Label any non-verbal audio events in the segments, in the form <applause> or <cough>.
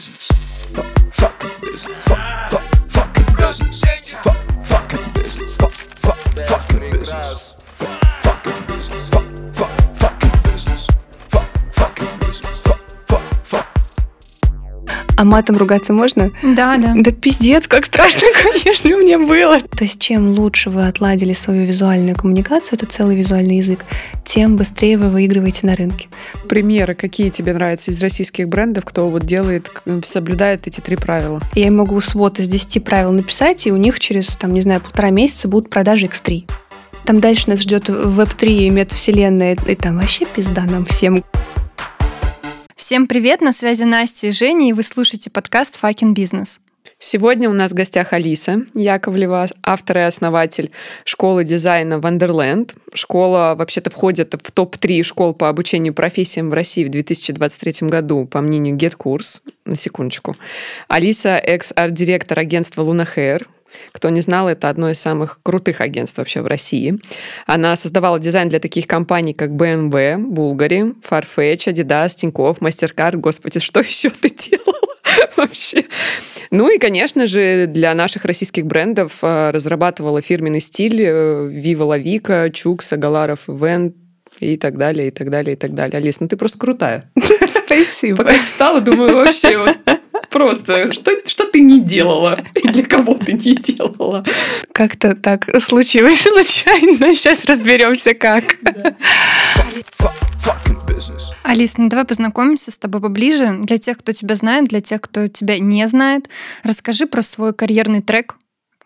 business. Fuck, fucking business. Fuck, fuck, fucking business. Fuck, fucking business. Fuck, fuck, fucking business. А матом ругаться можно? Да, да. Да пиздец, как страшно, <laughs> конечно, мне было. То есть чем лучше вы отладили свою визуальную коммуникацию, это целый визуальный язык, тем быстрее вы выигрываете на рынке. Примеры, какие тебе нравятся из российских брендов, кто вот делает, к- соблюдает эти три правила? Я могу свод из 10 правил написать, и у них через, там, не знаю, полтора месяца будут продажи X3. Там дальше нас ждет Web3 и метавселенная, и там вообще пизда нам всем. Всем привет, на связи Настя и Женя, и вы слушаете подкаст «Факин бизнес». Сегодня у нас в гостях Алиса Яковлева, автор и основатель школы дизайна Wonderland. Школа вообще-то входит в топ-3 школ по обучению профессиям в России в 2023 году, по мнению GetCourse. На секундочку. Алиса – экс-арт-директор агентства Lunar Hare, кто не знал, это одно из самых крутых агентств вообще в России. Она создавала дизайн для таких компаний, как BMW, Bulgari, Farfetch, Adidas, Тинькофф, MasterCard. Господи, <laughs> что еще ты делала <laughs> вообще? Ну и, конечно же, для наших российских брендов э, разрабатывала фирменный стиль э, Viva La Vika, Chuks а, Агаларов Event и так далее, и так далее, и так далее. Алис, ну ты просто крутая. <laughs> Спасибо. Пока читала, думаю, вообще вот просто, что, что ты не делала? И для кого ты не делала? Как-то так случилось случайно. Сейчас разберемся, как. Алис, ну давай познакомимся с тобой поближе. Для тех, кто тебя знает, для тех, кто тебя не знает, расскажи про свой карьерный трек.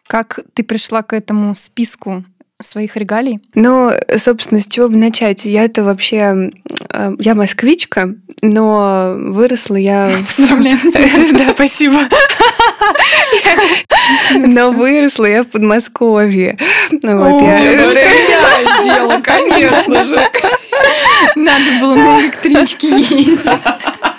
Как ты пришла к этому списку своих регалий? Ну, собственно, с чего бы начать? Я-то вообще... э, Я москвичка, но выросла я... <laughs> Поздравляем. <laughs> Да, спасибо. <laughs> Но выросла я в Подмосковье. Вот, я- ну это я дело, конечно же. Надо было на электричке ездить.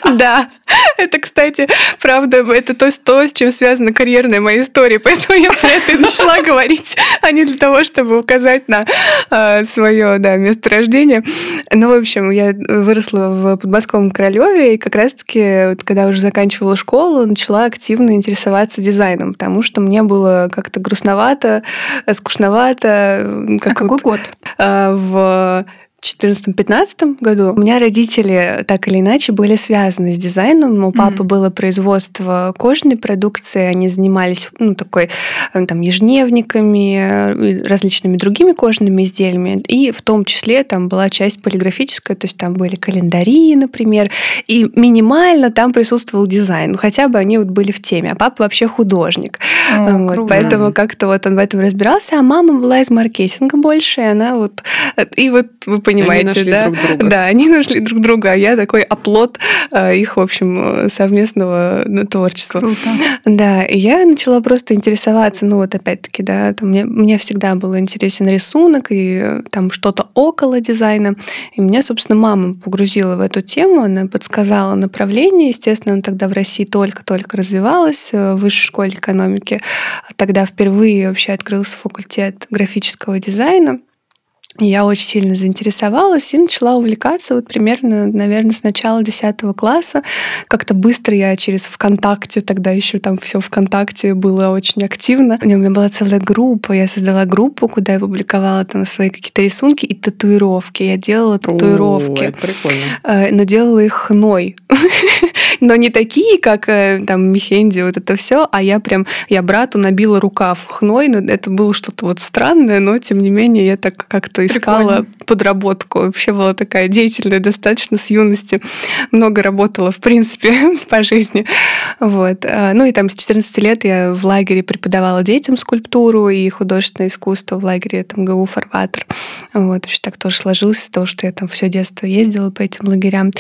<laughs> Да, это, кстати, правда, это то, то, с чем связана карьерная моя история, <laughs> поэтому я про это и начала говорить, а не для того, чтобы указать на свое да, место рождения. Ну, в общем, я выросла в подмосковном Королеве, и как раз-таки, вот, когда уже заканчивала школу, начала активно интересоваться дизайном, потому что мне было как-то грустновато, э, скучновато. А как какой вот, год? э, в 2014-2015 году у меня родители так или иначе были связаны с дизайном. У папы Мгм. было производство кожаной продукции, они занимались ну, такой э, там ежедневниками, э, различными другими кожаными изделиями, и в том числе там была часть полиграфическая, то есть там были календари, например, и минимально там присутствовал дизайн, ну хотя бы они вот были в теме. А папа вообще художник. О, Вот, круто. поэтому как-то вот он в этом разбирался, а мама была из маркетинга больше, и она вот... И вот вы понимаете, нашли да? друг друга. Да, они <laughs> нашли друг друга, а я такой оплот э, их, в общем, э, совместного ну, творчества. Круто. Да, и я начала просто интересоваться, ну вот опять-таки, да, там мне, мне всегда был интересен рисунок и э, там что-то около дизайна. И меня, собственно, мама погрузила в эту тему, она подсказала направление. Естественно, тогда в России только-только развивалась в высшей школе экономики. Тогда впервые вообще открылся факультет графического дизайна. Я очень сильно заинтересовалась и начала увлекаться вот примерно, наверное, с начала 10 класса. Как-то быстро я через ВКонтакте, тогда еще там все ВКонтакте было очень активно. У меня была целая группа, я создала группу, куда я публиковала там свои какие-то рисунки и татуировки. Я делала О, татуировки. это прикольно. Э, но делала их хной. <laughs> Но не такие, как э, там Мехенди, вот это все, а я прям, я брату набила рукав хной, но это было что-то вот странное, но тем не менее я так как-то искала Прикольно. подработку. Вообще была такая деятельная достаточно с юности. Много работала, в принципе, <laughs> по жизни. Вот. А, Ну и там с 14 лет я в лагере преподавала детям скульптуру и художественное искусство в лагере там ГУ «Фарватер». Вот, еще так тоже сложилось того, что я там все детство ездила по этим лагерям.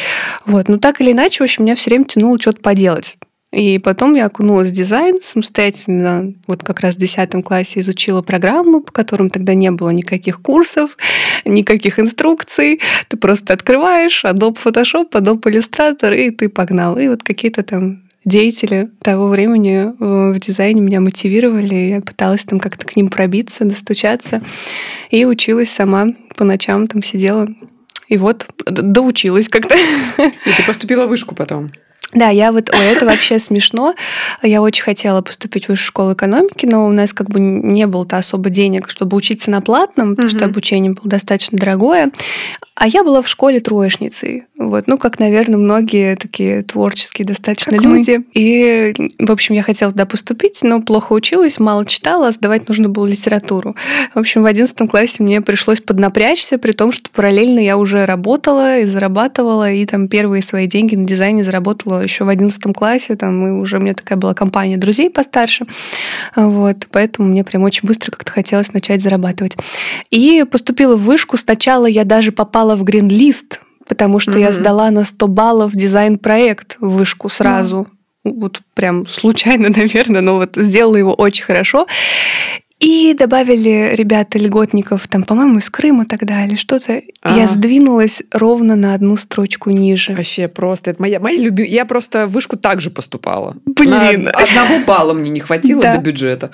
Вот, ну так или иначе, в общем, меня все время тянуло что-то поделать. И потом я окунулась в дизайн самостоятельно. Вот как раз в 10 классе изучила программу, по которым тогда не было никаких курсов, <laughs> никаких инструкций. Ты просто открываешь Adobe Photoshop, Adobe Illustrator, и ты погнал. И вот какие-то там деятели того времени в дизайне меня мотивировали. Я пыталась там как-то к ним пробиться, достучаться. И училась сама по ночам, там сидела. И вот доучилась как-то. И ты поступила в вышку потом. Да, я вот, ой, это вообще смешно. Я очень хотела поступить в высшую школу экономики, но у нас как бы не было-то особо денег, чтобы учиться на платном, потому что обучение было достаточно дорогое. А я была в школе троечницей. Вот, ну, как, наверное, многие такие творческие достаточно Как люди. И, в общем, я хотела туда поступить, но плохо училась, мало читала, а сдавать нужно было литературу. В общем, в одиннадцатом классе мне пришлось поднапрячься, при том, что параллельно я уже работала и зарабатывала, и там первые свои деньги на дизайне заработала еще в одиннадцатом классе. Там и уже у меня такая была компания друзей постарше. Вот, поэтому мне прям очень быстро как-то хотелось начать зарабатывать. И поступила в вышку. Сначала я даже попала в грин-лист, потому что я Мгм. сдала на 100 баллов дизайн-проект в вышку сразу. Вот прям случайно, <laughs> наверное, но вот сделала его очень хорошо. И добавили ребята льготников, там, по-моему, из Крыма тогда или что-то. Ага. Я сдвинулась ровно на одну строчку ниже. Вообще просто, это моя, моя любимая. Я просто в вышку также поступала. Блин. На одного балла мне не хватило Да. до бюджета.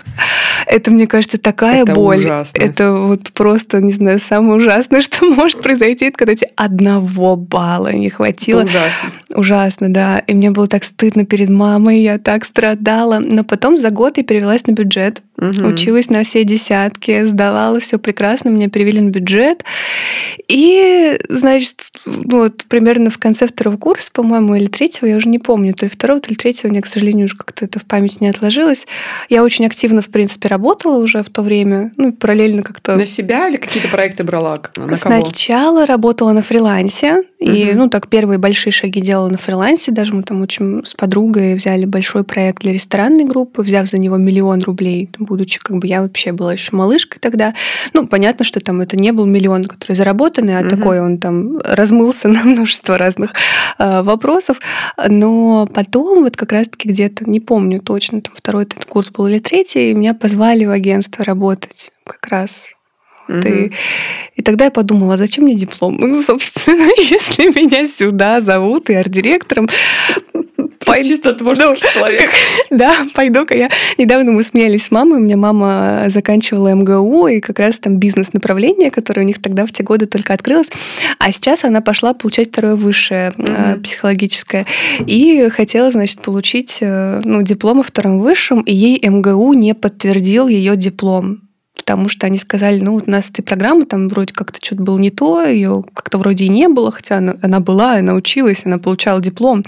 Это, мне кажется, такая Это боль. ужасно. Это вот просто, не знаю, самое ужасное, <laughs> что может произойти, это когда тебе одного балла не Это хватило. ужасно. Ужасно, да. И мне было так стыдно перед мамой, я так страдала. Но потом за год я перевелась на бюджет. Мгм. Училась на все десятки, сдавала все прекрасно, меня перевели на бюджет. И, значит, ну вот примерно в конце второго курса, по-моему, или третьего, я уже не помню, то ли второго, то ли третьего, у меня, к сожалению, уже как-то это в памяти не отложилось. Я очень активно, в принципе, работала уже в то время, ну, параллельно как-то На себя или какие-то проекты брала? На кого? Сначала работала на фрилансе, и, Мгм. ну, так, первые большие шаги делала на фрилансе. Даже мы там очень с подругой взяли большой проект для ресторанной группы, взяв за него миллион рублей, будучи, как бы, я вообще была еще малышкой тогда. Ну, понятно, что там это не был миллион, который заработанный, а Мгм. такой он там размылся <laughs> на множество разных а, вопросов. Но потом, вот как раз-таки где-то, не помню точно, там второй этот курс был или третий, и меня позвали в агентство работать как раз Мгм. ты- И тогда я подумала, а зачем мне диплом? <laughs> Ну, собственно, <laughs> если меня сюда зовут и арт-директором, Просто чисто творческий человек. да, пойду-ка я. Недавно мы смеялись с мамой, у меня мама заканчивала МГУ, и как раз там бизнес-направление, которое у них тогда в те годы только открылось. А сейчас она пошла получать второе высшее э, Мгм. психологическое. И хотела, значит, получить э, ну, диплом о втором высшем, и ей МГУ не подтвердил ее диплом. Потому что они сказали, ну, вот у нас этой программы там вроде как-то что-то было не то, ее как-то вроде и не было, хотя она, она была, она училась, она получала диплом.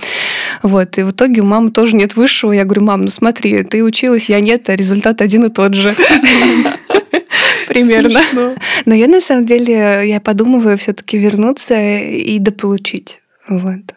Вот, и в итоге у мамы тоже нет высшего. Я говорю, мам, ну смотри, ты училась, я нет, а результат один и тот же. <laughs> Примерно. Но я на самом деле, я подумываю все-таки вернуться и дополучить. Вот.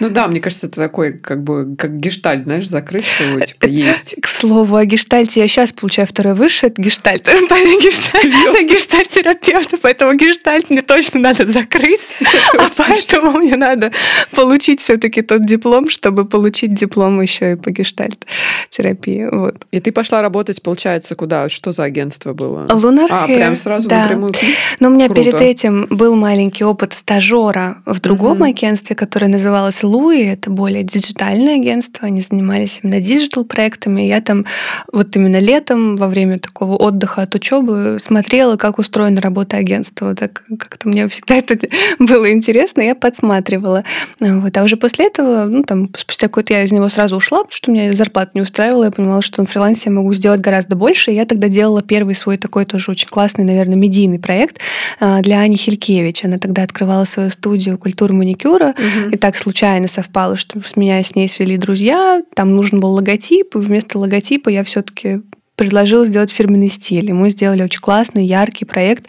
Ну да, мне кажется, это такой, как бы, как гештальт, знаешь, закрыть, что его, типа, есть. К слову о гештальте, я сейчас получаю второе высшее, это гештальт. Это гештальт-терапевт, поэтому гештальт мне точно надо закрыть. <laughs> А поэтому мне надо получить все-таки тот диплом, чтобы получить диплом еще и по гештальт-терапии. Вот. И ты пошла работать, получается, куда? Что за агентство было? Лунар А, прям сразу да. напрямую? Но у меня перед этим был маленький опыт стажера в другом агентстве, которое называлось Луи. Это более диджитальное агентство. Они занимались именно диджитал-проектами. Я там вот именно летом, во время такого отдыха от учебы, смотрела, как устроена работа агентства. Так как-то мне всегда это <laughs> было интересно, я подсматривала. Вот. А уже после этого, ну, там, спустя какой-то я из него сразу ушла, потому что меня зарплата не устраивала. Я понимала, что на фрилансе я могу сделать гораздо больше. И я тогда делала первый свой такой тоже очень классный, наверное, медийный проект а, для Ани Хилькевич. Она тогда открывала свою студию культуры маникюра. Мгм. И так случайно совпало, что с меня с ней свели друзья. Там нужен был логотип, и вместо логотипа я все-таки предложила сделать фирменный стиль. И мы сделали очень классный, яркий проект,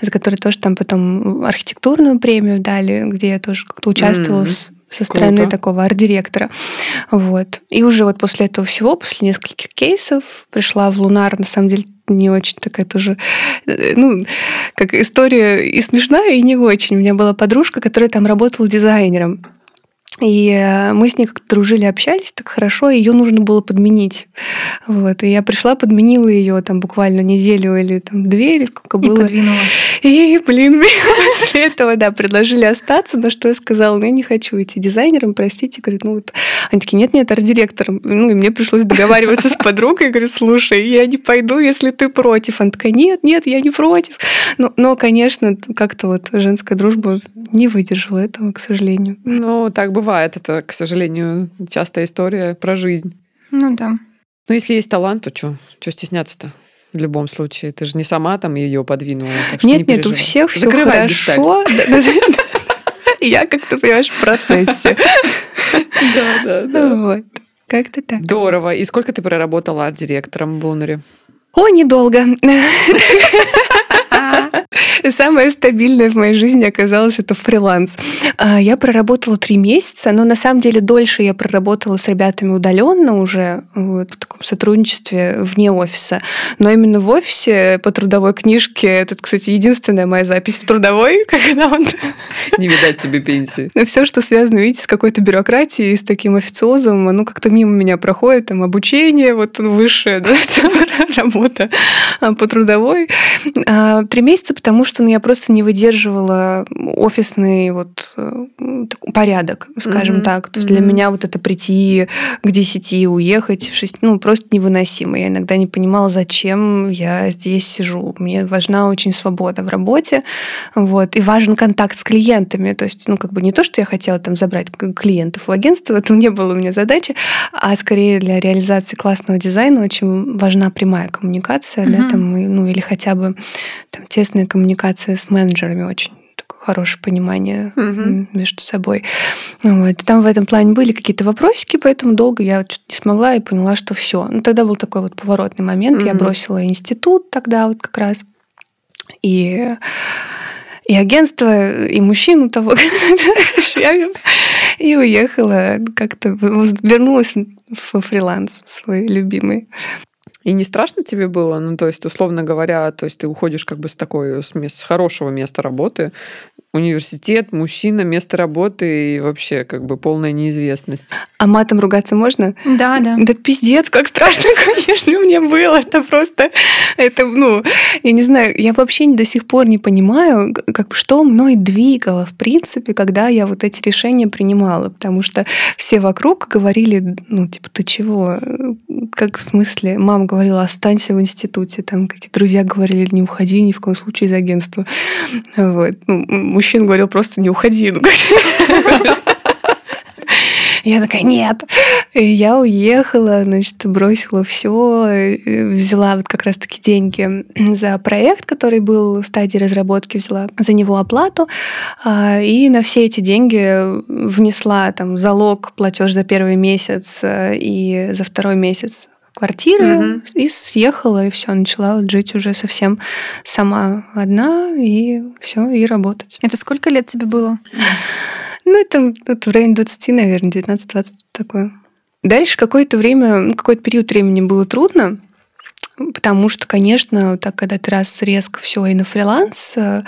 за который тоже там потом архитектурную премию дали, где я тоже как-то участвовала с- со стороны круто. такого арт-директора. Вот. И уже вот после этого всего, после нескольких кейсов, пришла в Лунар, на самом деле, не очень такая тоже, э, ну, как история и смешная, и не очень. У меня была подружка, которая там работала дизайнером. И э, мы с ней как-то дружили, общались так хорошо, ее нужно было подменить. Вот. И я пришла, подменила ее там буквально неделю или там две, или сколько И было. подвинула. И, блин, мне <laughs> после этого, да, предложили остаться, на что я сказала, ну, я не хочу идти дизайнером, простите. Говорит, ну, вот. Они такие, нет-нет, арт-директором. Ну, и мне пришлось договариваться с подругой. Я говорю, слушай, я не пойду, если ты против. Она такая, нет, нет, я не против. Но, но конечно, как-то вот женская дружба не выдержала этого, к сожалению. Ну, так бывает. Это, к сожалению, частая история про жизнь. Ну да. Но если есть талант, то что? Что стесняться-то? В любом случае. Ты же не сама там ее подвинула. Так нет, не нет, у всех все Закрывай хорошо. Я как-то, понимаешь, в процессе. Да, да, да. Вот. Как-то так. Здорово. И сколько ты проработала арт-директором в Лунаре? О, недолго. <laughs> Самое стабильное в моей жизни оказалось это фриланс. А, Я проработала три месяца, но на самом деле дольше я проработала с ребятами удаленно уже вот, в таком сотрудничестве вне офиса. Но именно в офисе по трудовой книжке, это, кстати, единственная моя запись в трудовой, <laughs> когда он Не видать тебе пенсии. <laughs> все, что связано, видите, с какой-то бюрократией, с таким официозом, оно как-то мимо меня проходит, там обучение, вот высшая да, работа а, по трудовой. А, Три месяца, потому что ну, я просто не выдерживала офисный вот э, порядок, скажем Мгм. так. То есть для Мгм. меня вот это прийти к 10, уехать в 6, ну, просто невыносимо. Я иногда не понимала, зачем я здесь сижу. Мне важна очень свобода в работе, вот, и важен контакт с клиентами. То есть, ну, как бы не то, что я хотела там забрать клиентов у агентства, <laughs> это не было у меня задачи, а скорее для реализации классного дизайна очень важна прямая коммуникация, да, Мгм. там, и, ну, или хотя бы там тесная коммуникация с менеджерами очень такое хорошее понимание м, между собой. Вот. Там в этом плане были какие-то вопросики, поэтому долго я что-то не смогла и поняла, что все. Ну, тогда был такой вот поворотный момент. Я Мгм. бросила институт тогда вот как раз. И и агентство, и мужчину того, <laughs> и уехала как-то, вернулась в фриланс свой любимый. И не страшно тебе было? Ну, то есть, условно говоря, то есть ты уходишь как бы с такой, с, мест- с хорошего места работы, университет, мужчина, место работы и вообще как бы полная неизвестность. А матом ругаться можно? Да, да. Да пиздец, как страшно, <laughs> конечно, мне было. Это просто, это, ну, я не знаю, я вообще до сих пор не понимаю, как, что мной двигало, в принципе, когда я вот эти решения принимала. Потому что все вокруг говорили, ну, типа, ты чего? Как в смысле? Мама говорила, останься в институте. Там какие-то друзья говорили, не уходи ни в коем случае из агентства. Вот. Ну, мужчина говорил, просто не уходи. Ну, Я такая, нет. И я уехала, значит, бросила все, взяла вот как раз-таки деньги за проект, который был в стадии разработки, взяла за него оплату, а, и на все эти деньги внесла там залог, платеж за первый месяц э, и за второй месяц квартиры Мгм. и съехала и все начала вот жить уже совсем сама одна и все и работать Это сколько лет тебе было? ну, это, это в районе 20, наверное, 19-20 такое. Дальше какое-то время, ну, какой-то период времени было трудно, потому что, конечно, так, когда ты раз резко все и на фриланс, э,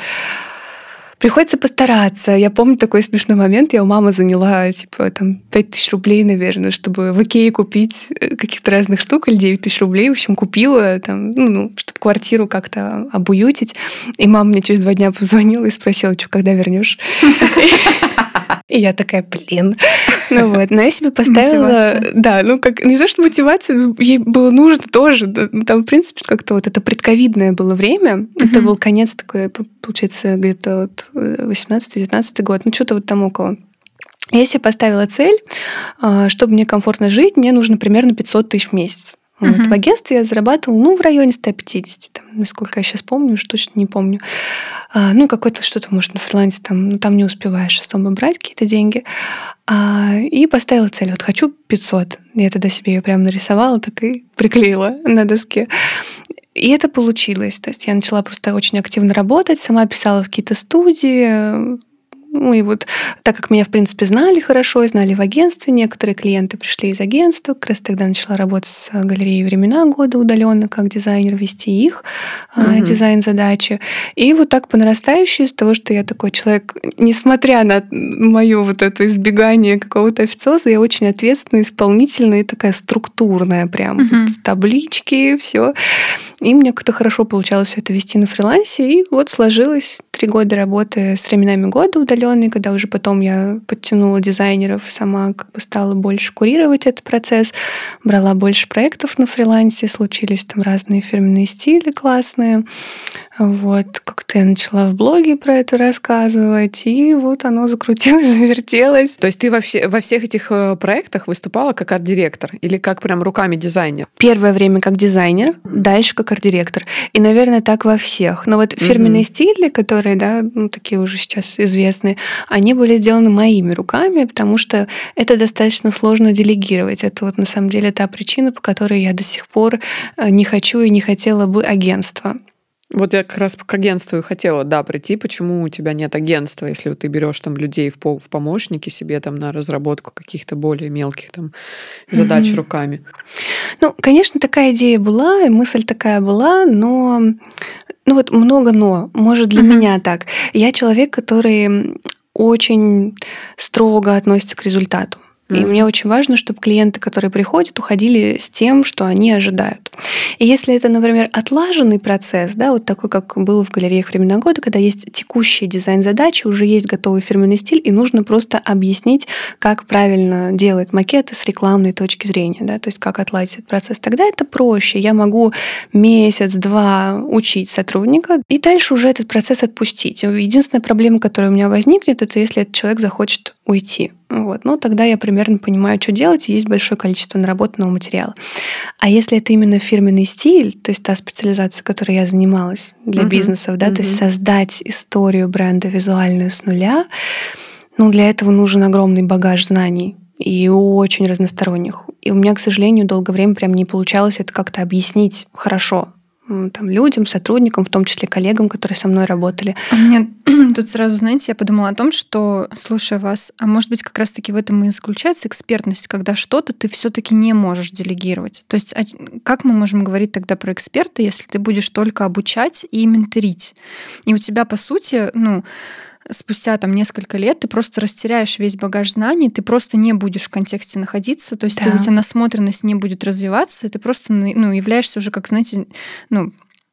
приходится постараться. Я помню такой смешной момент, я у мамы заняла, типа, там, 5 тысяч рублей, наверное, чтобы в Икее купить э, каких-то разных штук, или 9 тысяч рублей, в общем, купила, там, ну, ну, чтобы квартиру как-то обуютить. И мама мне через два дня <laughs> позвонила и спросила, что, когда вернешь? <laughs> И я такая, блин. <laughs> Ну вот, но я себе поставила... Мотивация. Да, ну как, не то, что мотивация, ей было нужно тоже. ну, Там, в принципе, как-то вот это предковидное было время. Это Мгм. был конец такой, получается, где-то вот 18-19 год, ну что-то вот там около. Я себе поставила цель, а, чтобы мне комфортно жить, мне нужно примерно 500 тысяч в месяц. Вот. Мгм. В агентстве я зарабатывала, ну, в районе 150, там, насколько я сейчас помню, уж точно не помню. А, ну, какой-то что-то, может, на фрилансе, там, ну, там не успеваешь особо брать какие-то деньги. А, и поставила цель, вот хочу 500. Я тогда себе ее прям нарисовала, так и приклеила <laughs> на доске. И это получилось. То есть я начала просто очень активно работать, сама писала в какие-то студии, ну и вот так как меня, в принципе, знали хорошо, знали в агентстве, некоторые клиенты пришли из агентства, как раз тогда начала работать с галереей «Времена года» удаленно, как дизайнер, вести их а, Мгм. дизайн-задачи. И вот так по нарастающей, из того, что я такой человек, несмотря на мое вот это избегание какого-то официоза, я очень ответственная, исполнительная и такая структурная прям. Мгм. Вот таблички, все. И мне как-то хорошо получалось все это вести на фрилансе. И вот сложилось три года работы с временами года удаленной, когда уже потом я подтянула дизайнеров, сама как бы стала больше курировать этот процесс, брала больше проектов на фрилансе, случились там разные фирменные стили классные. Вот, как-то я начала в блоге про это рассказывать, и вот оно закрутилось, <laughs> завертелось. То есть ты во, все, во всех этих э, проектах выступала как арт-директор или как прям руками дизайнер? Первое время как дизайнер, дальше как арт-директор. И, наверное, так во всех. Но вот фирменные угу. стили, которые, да, ну, такие уже сейчас известные, они были сделаны моими руками, потому что это достаточно сложно делегировать. Это вот на самом деле та причина, по которой я до сих пор э, не хочу и не хотела бы агентства. Вот я как раз к агентству и хотела, да, прийти. Почему у тебя нет агентства, если ты берешь там людей в, в помощники себе там на разработку каких-то более мелких там задач mm-hmm. руками? Ну, конечно, такая идея была, и мысль такая была, но ну вот много но. Может, для mm-hmm. меня так. Я человек, который очень строго относится к результату. И мне очень важно, чтобы клиенты, которые приходят, уходили с тем, что они ожидают. И если это, например, отлаженный процесс, да, вот такой, как был в галереях времена года, когда есть текущий дизайн задачи, уже есть готовый фирменный стиль, и нужно просто объяснить, как правильно делать макеты с рекламной точки зрения, да, то есть как отладить этот процесс, тогда это проще. Я могу месяц-два учить сотрудника, и дальше уже этот процесс отпустить. Единственная проблема, которая у меня возникнет, это если этот человек захочет уйти. Вот. Ну, тогда я примерно понимаю, что делать, и есть большое количество наработанного материала. А если это именно фирменный стиль, то есть та специализация, которой я занималась для uh-huh. бизнесов, да, uh-huh. то есть создать историю бренда визуальную с нуля, ну, для этого нужен огромный багаж знаний и очень разносторонних. И у меня, к сожалению, долгое время прям не получалось это как-то объяснить хорошо там, людям, сотрудникам, в том числе коллегам, которые со мной работали. А мне <clears throat> тут сразу, знаете, я подумала о том, что, слушая вас, а может быть, как раз-таки в этом и заключается экспертность, когда что-то ты все-таки не можешь делегировать. То есть а как мы можем говорить тогда про эксперта, если ты будешь только обучать и менторить? И у тебя, по сути, ну, спустя там несколько лет ты просто растеряешь весь багаж знаний, ты просто не будешь в контексте находиться, то есть да. ты, у тебя насмотренность не будет развиваться, ты просто ну, являешься уже, как, знаете, ну,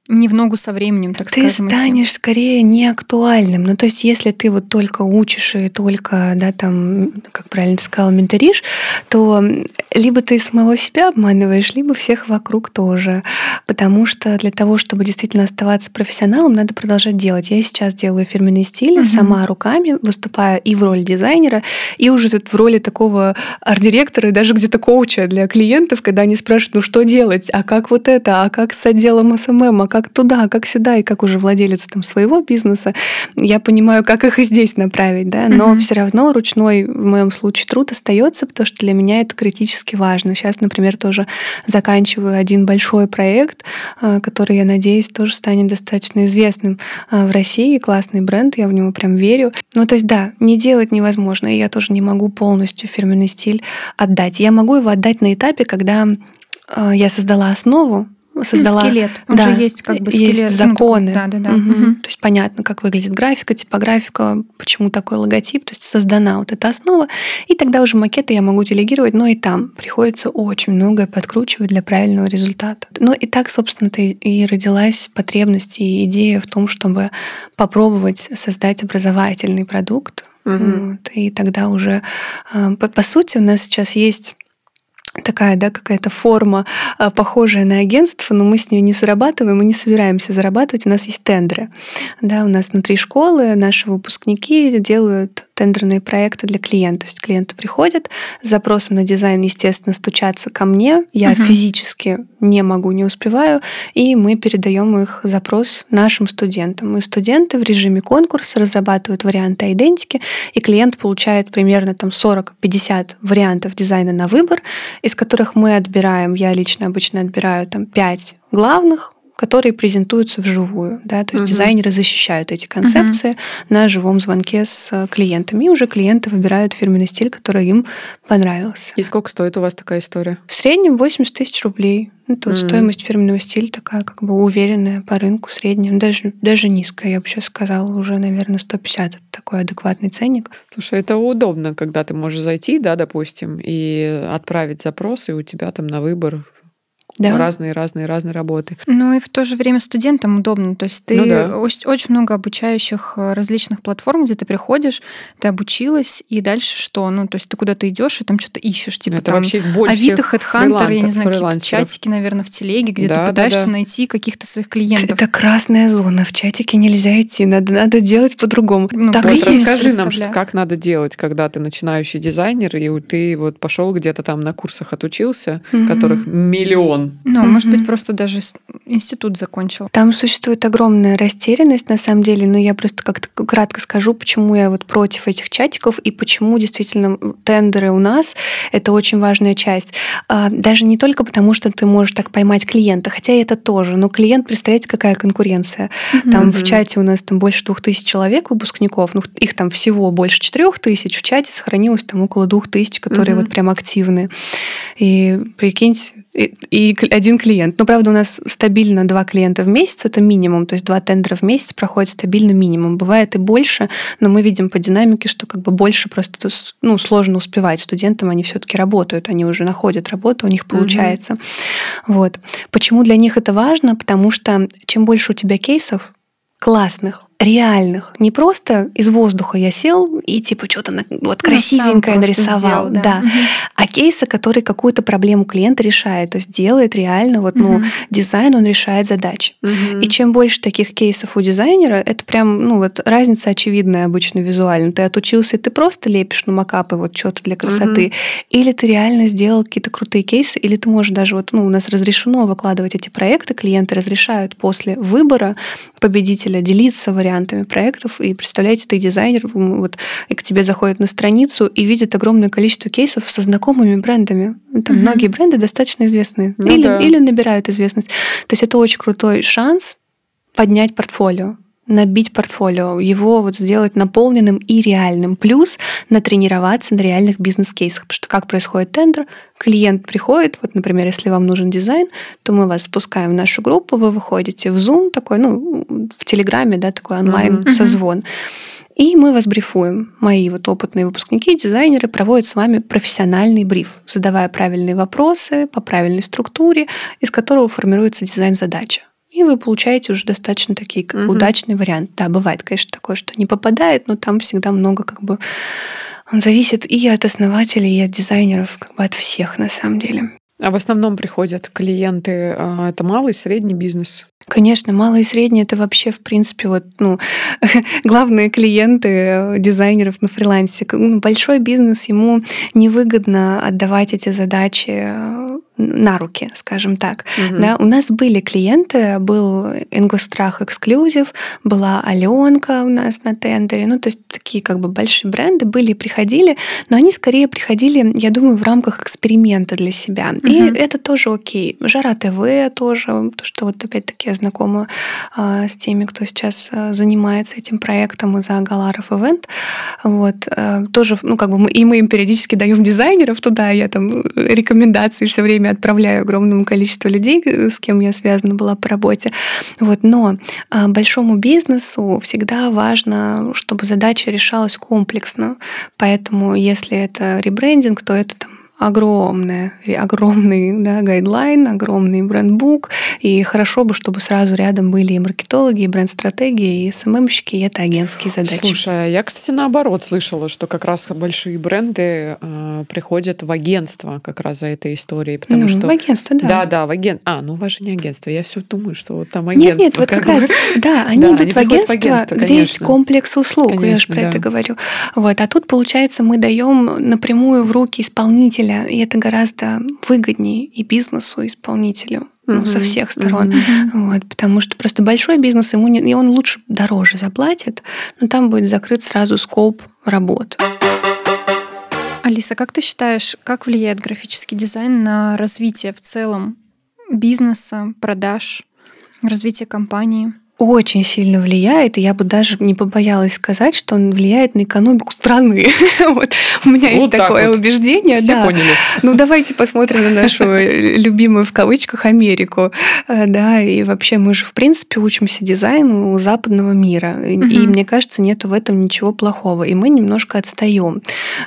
не в ногу со временем, так ты скажем. Ты станешь скорее неактуальным. Ну, то есть, если ты вот только учишь и только, да, там, как правильно ты сказала, менторишь, то либо ты самого себя обманываешь, либо всех вокруг тоже. Потому что для того, чтобы действительно оставаться профессионалом, надо продолжать делать. Я сейчас делаю фирменные стили, угу. сама руками, выступаю и в роли дизайнера, и уже тут в роли такого арт-директора и даже где-то коуча для клиентов, когда они спрашивают, ну что делать, а как вот это, а как с отделом SMM, а как как туда, как сюда, и как уже владелец там своего бизнеса, я понимаю, как их и здесь направить, да, но mm-hmm. все равно ручной в моем случае труд остается, потому что для меня это критически важно. Сейчас, например, тоже заканчиваю один большой проект, а, который, я надеюсь, тоже станет достаточно известным а, в России. Классный бренд, я в него прям верю. Ну, то есть, да, не делать невозможно, и я тоже не могу полностью фирменный стиль отдать. Я могу его отдать на этапе, когда а, я создала основу, создала... Скелет. Да, Уже есть как бы скелет. Есть законы. Да, да, да. Угу. Угу. То есть понятно, как выглядит графика, типографика, почему такой логотип. То есть создана вот эта основа. И тогда уже макеты я могу делегировать, но и там приходится очень многое подкручивать для правильного результата. Ну и так, собственно-то, и родилась потребность и идея в том, чтобы попробовать создать образовательный продукт. Угу. Вот, и тогда уже, а, по, по сути, у нас сейчас есть такая, да, какая-то форма, а, похожая на агентство, но мы с ней не зарабатываем мы не собираемся зарабатывать. У нас есть тендеры. Да, у нас внутри школы наши выпускники делают тендерные проекты для клиента. То есть клиенты приходят с запросом на дизайн, естественно, стучаться ко мне. Я uh-huh. физически не могу, не успеваю, и мы передаем их запрос нашим студентам. И студенты в режиме конкурса разрабатывают варианты идентики, и клиент получает примерно там 40-50 вариантов дизайна на выбор, из которых мы отбираем, я лично обычно отбираю там 5 главных, которые презентуются вживую. Да? То есть угу. дизайнеры защищают эти концепции угу. на живом звонке с клиентами. И уже клиенты выбирают фирменный стиль, который им понравился. И сколько стоит у вас такая история? В среднем 80 тысяч рублей. Ну, то есть mm. стоимость фирменного стиля такая как бы уверенная по рынку среднем, даже, даже низкая, я бы сейчас сказала, уже, наверное, 150 это такой адекватный ценник. Слушай, это удобно, когда ты можешь зайти, да, допустим, и отправить запрос, и у тебя там на выбор Да. разные, разные, разные работы. Ну и в то же время студентам удобно. То есть ты Ну да. очень, очень много обучающих э, различных платформ, где ты приходишь, ты обучилась, и дальше что? Ну, то есть ты куда-то идешь и там что-то ищешь. Типа Это там вообще боль Авито, Хедхантер, я не знаю, какие-то чатики, наверное, в телеге, где Да, ты да, пытаешься да. найти каких-то своих клиентов. Это красная зона. В чатике нельзя идти. Надо, надо делать по-другому. Ну, так вот и расскажи нам, что, как надо делать, когда ты начинающий дизайнер, и ты вот пошел где-то там на курсах отучился, Мгм. которых миллион. Ну, может быть, просто даже институт закончил. Там существует огромная растерянность, на самом деле, но я просто как-то кратко скажу, почему я вот против этих чатиков и почему действительно тендеры у нас — это очень важная часть. А, Даже не только потому, что ты можешь так поймать клиента, хотя и это тоже, но клиент, представляете, какая конкуренция. Там Мгм. в чате у нас там больше двух тысяч человек, выпускников, ну их там всего больше четырех тысяч, в чате сохранилось там около двух тысяч, которые Мгм. вот прям активны. И прикиньте, и, и один клиент. Ну, правда, у нас стабильно два клиента в месяц, это минимум, то есть два тендера в месяц проходит стабильно минимум. Бывает и больше, но мы видим по динамике, что как бы больше просто ну, сложно успевать студентам, они все-таки работают, они уже находят работу, у них получается. Вот. Почему для них это важно? Потому что чем больше у тебя кейсов классных, реальных, не просто из воздуха я сел и типа что-то на- вот Ну, красивенькое нарисовал, сделал, да. да, Мгм. а кейсы, который какую-то проблему клиента решает, то есть делает реально вот ну Мгм. дизайн, он решает задачи. Мгм. И чем больше таких кейсов у дизайнера, это прям, ну вот разница очевидная обычно визуально. Ты отучился, и ты просто лепишь на макапы вот что-то для красоты, или ты реально сделал какие-то крутые кейсы, или ты можешь даже вот, ну, у нас разрешено выкладывать эти проекты, клиенты разрешают после выбора победителя делиться вариантами проектов, и представляете, ты дизайнер, вот, и к тебе заходит на страницу и видит огромное количество кейсов со знакомыми брендами. Там Мгм. многие бренды достаточно известные. Ну или, да. или набирают известность. То есть это очень крутой шанс поднять портфолио набить портфолио, его вот сделать наполненным и реальным. Плюс натренироваться на реальных бизнес-кейсах. Потому что как происходит тендер, клиент приходит, вот, например, если вам нужен дизайн, то мы вас спускаем в нашу группу, вы выходите в Zoom, такой, ну, в Телеграме, да, такой онлайн Мгм. созвон. И мы вас брифуем. Мои вот опытные выпускники, дизайнеры проводят с вами профессиональный бриф, задавая правильные вопросы по правильной структуре, из которого формируется дизайн-задача. И вы получаете уже достаточно такие как Мгм. удачный вариант. Да, бывает, конечно, такое, что не попадает, но там всегда много как бы он зависит и от основателей, и от дизайнеров, как бы от всех на самом деле. А в основном приходят клиенты, а, это малый, средний бизнес. Конечно, малый и средний это вообще, в принципе, вот, ну, <laughs> главные клиенты э, дизайнеров на фрилансе. Ну, Большой бизнес, ему невыгодно отдавать эти задачи э, на руки, скажем так. Мгм. Да, у нас были клиенты, был Ингустрах Эксклюзив, была Аленка у нас на тендере, ну, то есть такие как бы большие бренды были и приходили, но они скорее приходили, я думаю, в рамках эксперимента для себя. И Мгм. это тоже окей. Жара ТВ тоже, то, что вот опять-таки я знакома а, с теми, кто сейчас а, занимается этим проектом из-за Галаров Event. Вот. а, тоже, ну, как бы мы, и мы им периодически даем дизайнеров туда, я там э, рекомендации все время отправляю огромному количеству людей, э, с кем я связана была по работе. Вот. Но а, большому бизнесу всегда важно, чтобы задача решалась комплексно. Поэтому, если это ребрендинг, то это там огромная, огромный <laughs> да, гайдлайн, огромный брендбук, и хорошо бы, чтобы сразу рядом были и маркетологи, и бренд-стратегии, и СММщики, и это агентские задачи. Слушай, а я, кстати, наоборот слышала, что как раз большие бренды а, приходят в агентство как раз за этой историей, потому Ну, что... в агентство, да. Да, да, в агент. А, ну у вас же не агентство. Я все думаю, что вот там Нет, агентство. нет, вот как, бы. раз, да, <laughs> они Да, идут они в, агентство, в агентство, где есть конечно. комплекс услуг, я же Конечно, про да. это говорю. Вот, а тут, получается, мы даем напрямую в руки исполнителя, и это гораздо выгоднее и бизнесу, и исполнителю, ну, со Мгм, всех сторон. мгм. Вот, потому что просто большой бизнес, ему не, и он лучше дороже заплатит, но там будет закрыт сразу скоп работ. Алиса, как ты считаешь, как влияет графический дизайн на развитие в целом бизнеса, продаж, развитие компании? Очень сильно влияет, и я бы даже не побоялась сказать, что он влияет на экономику страны. <laughs> вот. У меня есть Вот такое вот. убеждение. Все да. поняли. Ну, давайте посмотрим на нашу э, любимую в кавычках Америку. Э, Да, и вообще мы же, в принципе, учимся дизайну у западного мира. И, мне кажется, нету в этом ничего плохого. И мы немножко отстаем.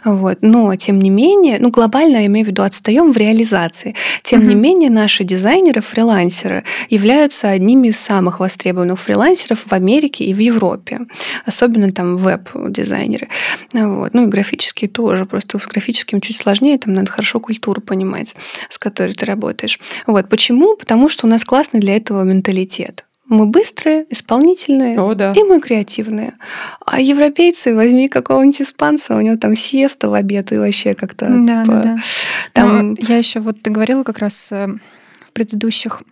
Вот. Но, тем не менее, ну, глобально я имею в виду отстаем в реализации. Тем не менее, наши дизайнеры, фрилансеры являются одними из самых востребованных фрилансеров в Америке и в Европе. Особенно там веб-дизайнеры. Вот. Ну и графические тоже. Просто с графическим чуть сложнее, там надо хорошо культуру понимать, с которой ты работаешь. Вот. Почему? Потому что у нас классный для этого менталитет. Мы быстрые, исполнительные, О, да. и мы креативные. А европейцы, возьми какого-нибудь испанца, у него там сиеста в обед и вообще как-то... Да, типа, да, да. Там... Но я еще вот ты говорила как раз э, в предыдущих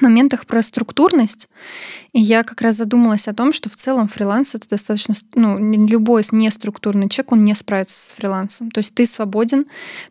моментах про структурность, и я как раз задумалась о том, что в целом фриланс это достаточно, ну, любой неструктурный человек, он не справится с фрилансом. То есть ты свободен,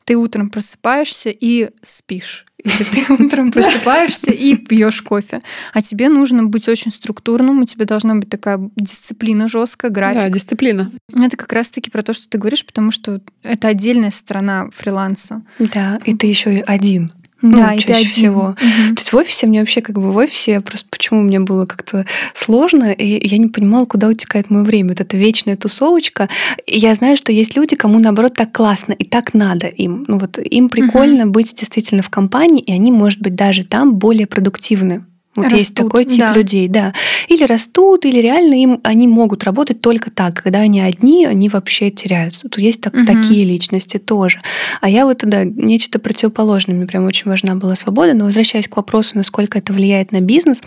ты утром просыпаешься и спишь. Или ты <laughs> утром просыпаешься и пьешь кофе. А тебе нужно быть очень структурным, у тебя должна быть такая дисциплина жесткая, график. Да, дисциплина. Это как раз-таки про то, что ты говоришь, потому что это отдельная сторона фриланса. Да, и ты еще и один. Да, Ну, и чаще всего. Мгм. То есть в офисе мне вообще как бы в офисе просто почему мне было как-то сложно, и я не понимала, куда утекает мое время. Вот эта вечная тусовочка. И я знаю, что есть люди, кому наоборот так классно и так надо им. Ну вот им прикольно быть действительно в компании, и они, может быть, даже там более продуктивны. Вот есть Растут, такой тип да. людей, да. Или растут, или реально им они могут работать только так. Когда они одни, они вообще теряются. Тут есть так- Мгм. такие личности тоже. А я вот, да, нечто противоположное. Мне прям очень важна была свобода. Но возвращаясь к вопросу, насколько это влияет на бизнес,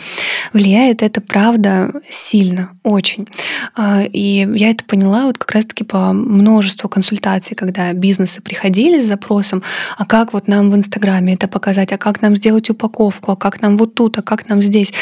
влияет это, правда, сильно, очень. А, И я это поняла вот как раз-таки по множеству консультаций, когда бизнесы приходили с запросом, а как вот нам в Инстаграме это показать, а как нам сделать упаковку, а как нам вот тут, а как нам здесь.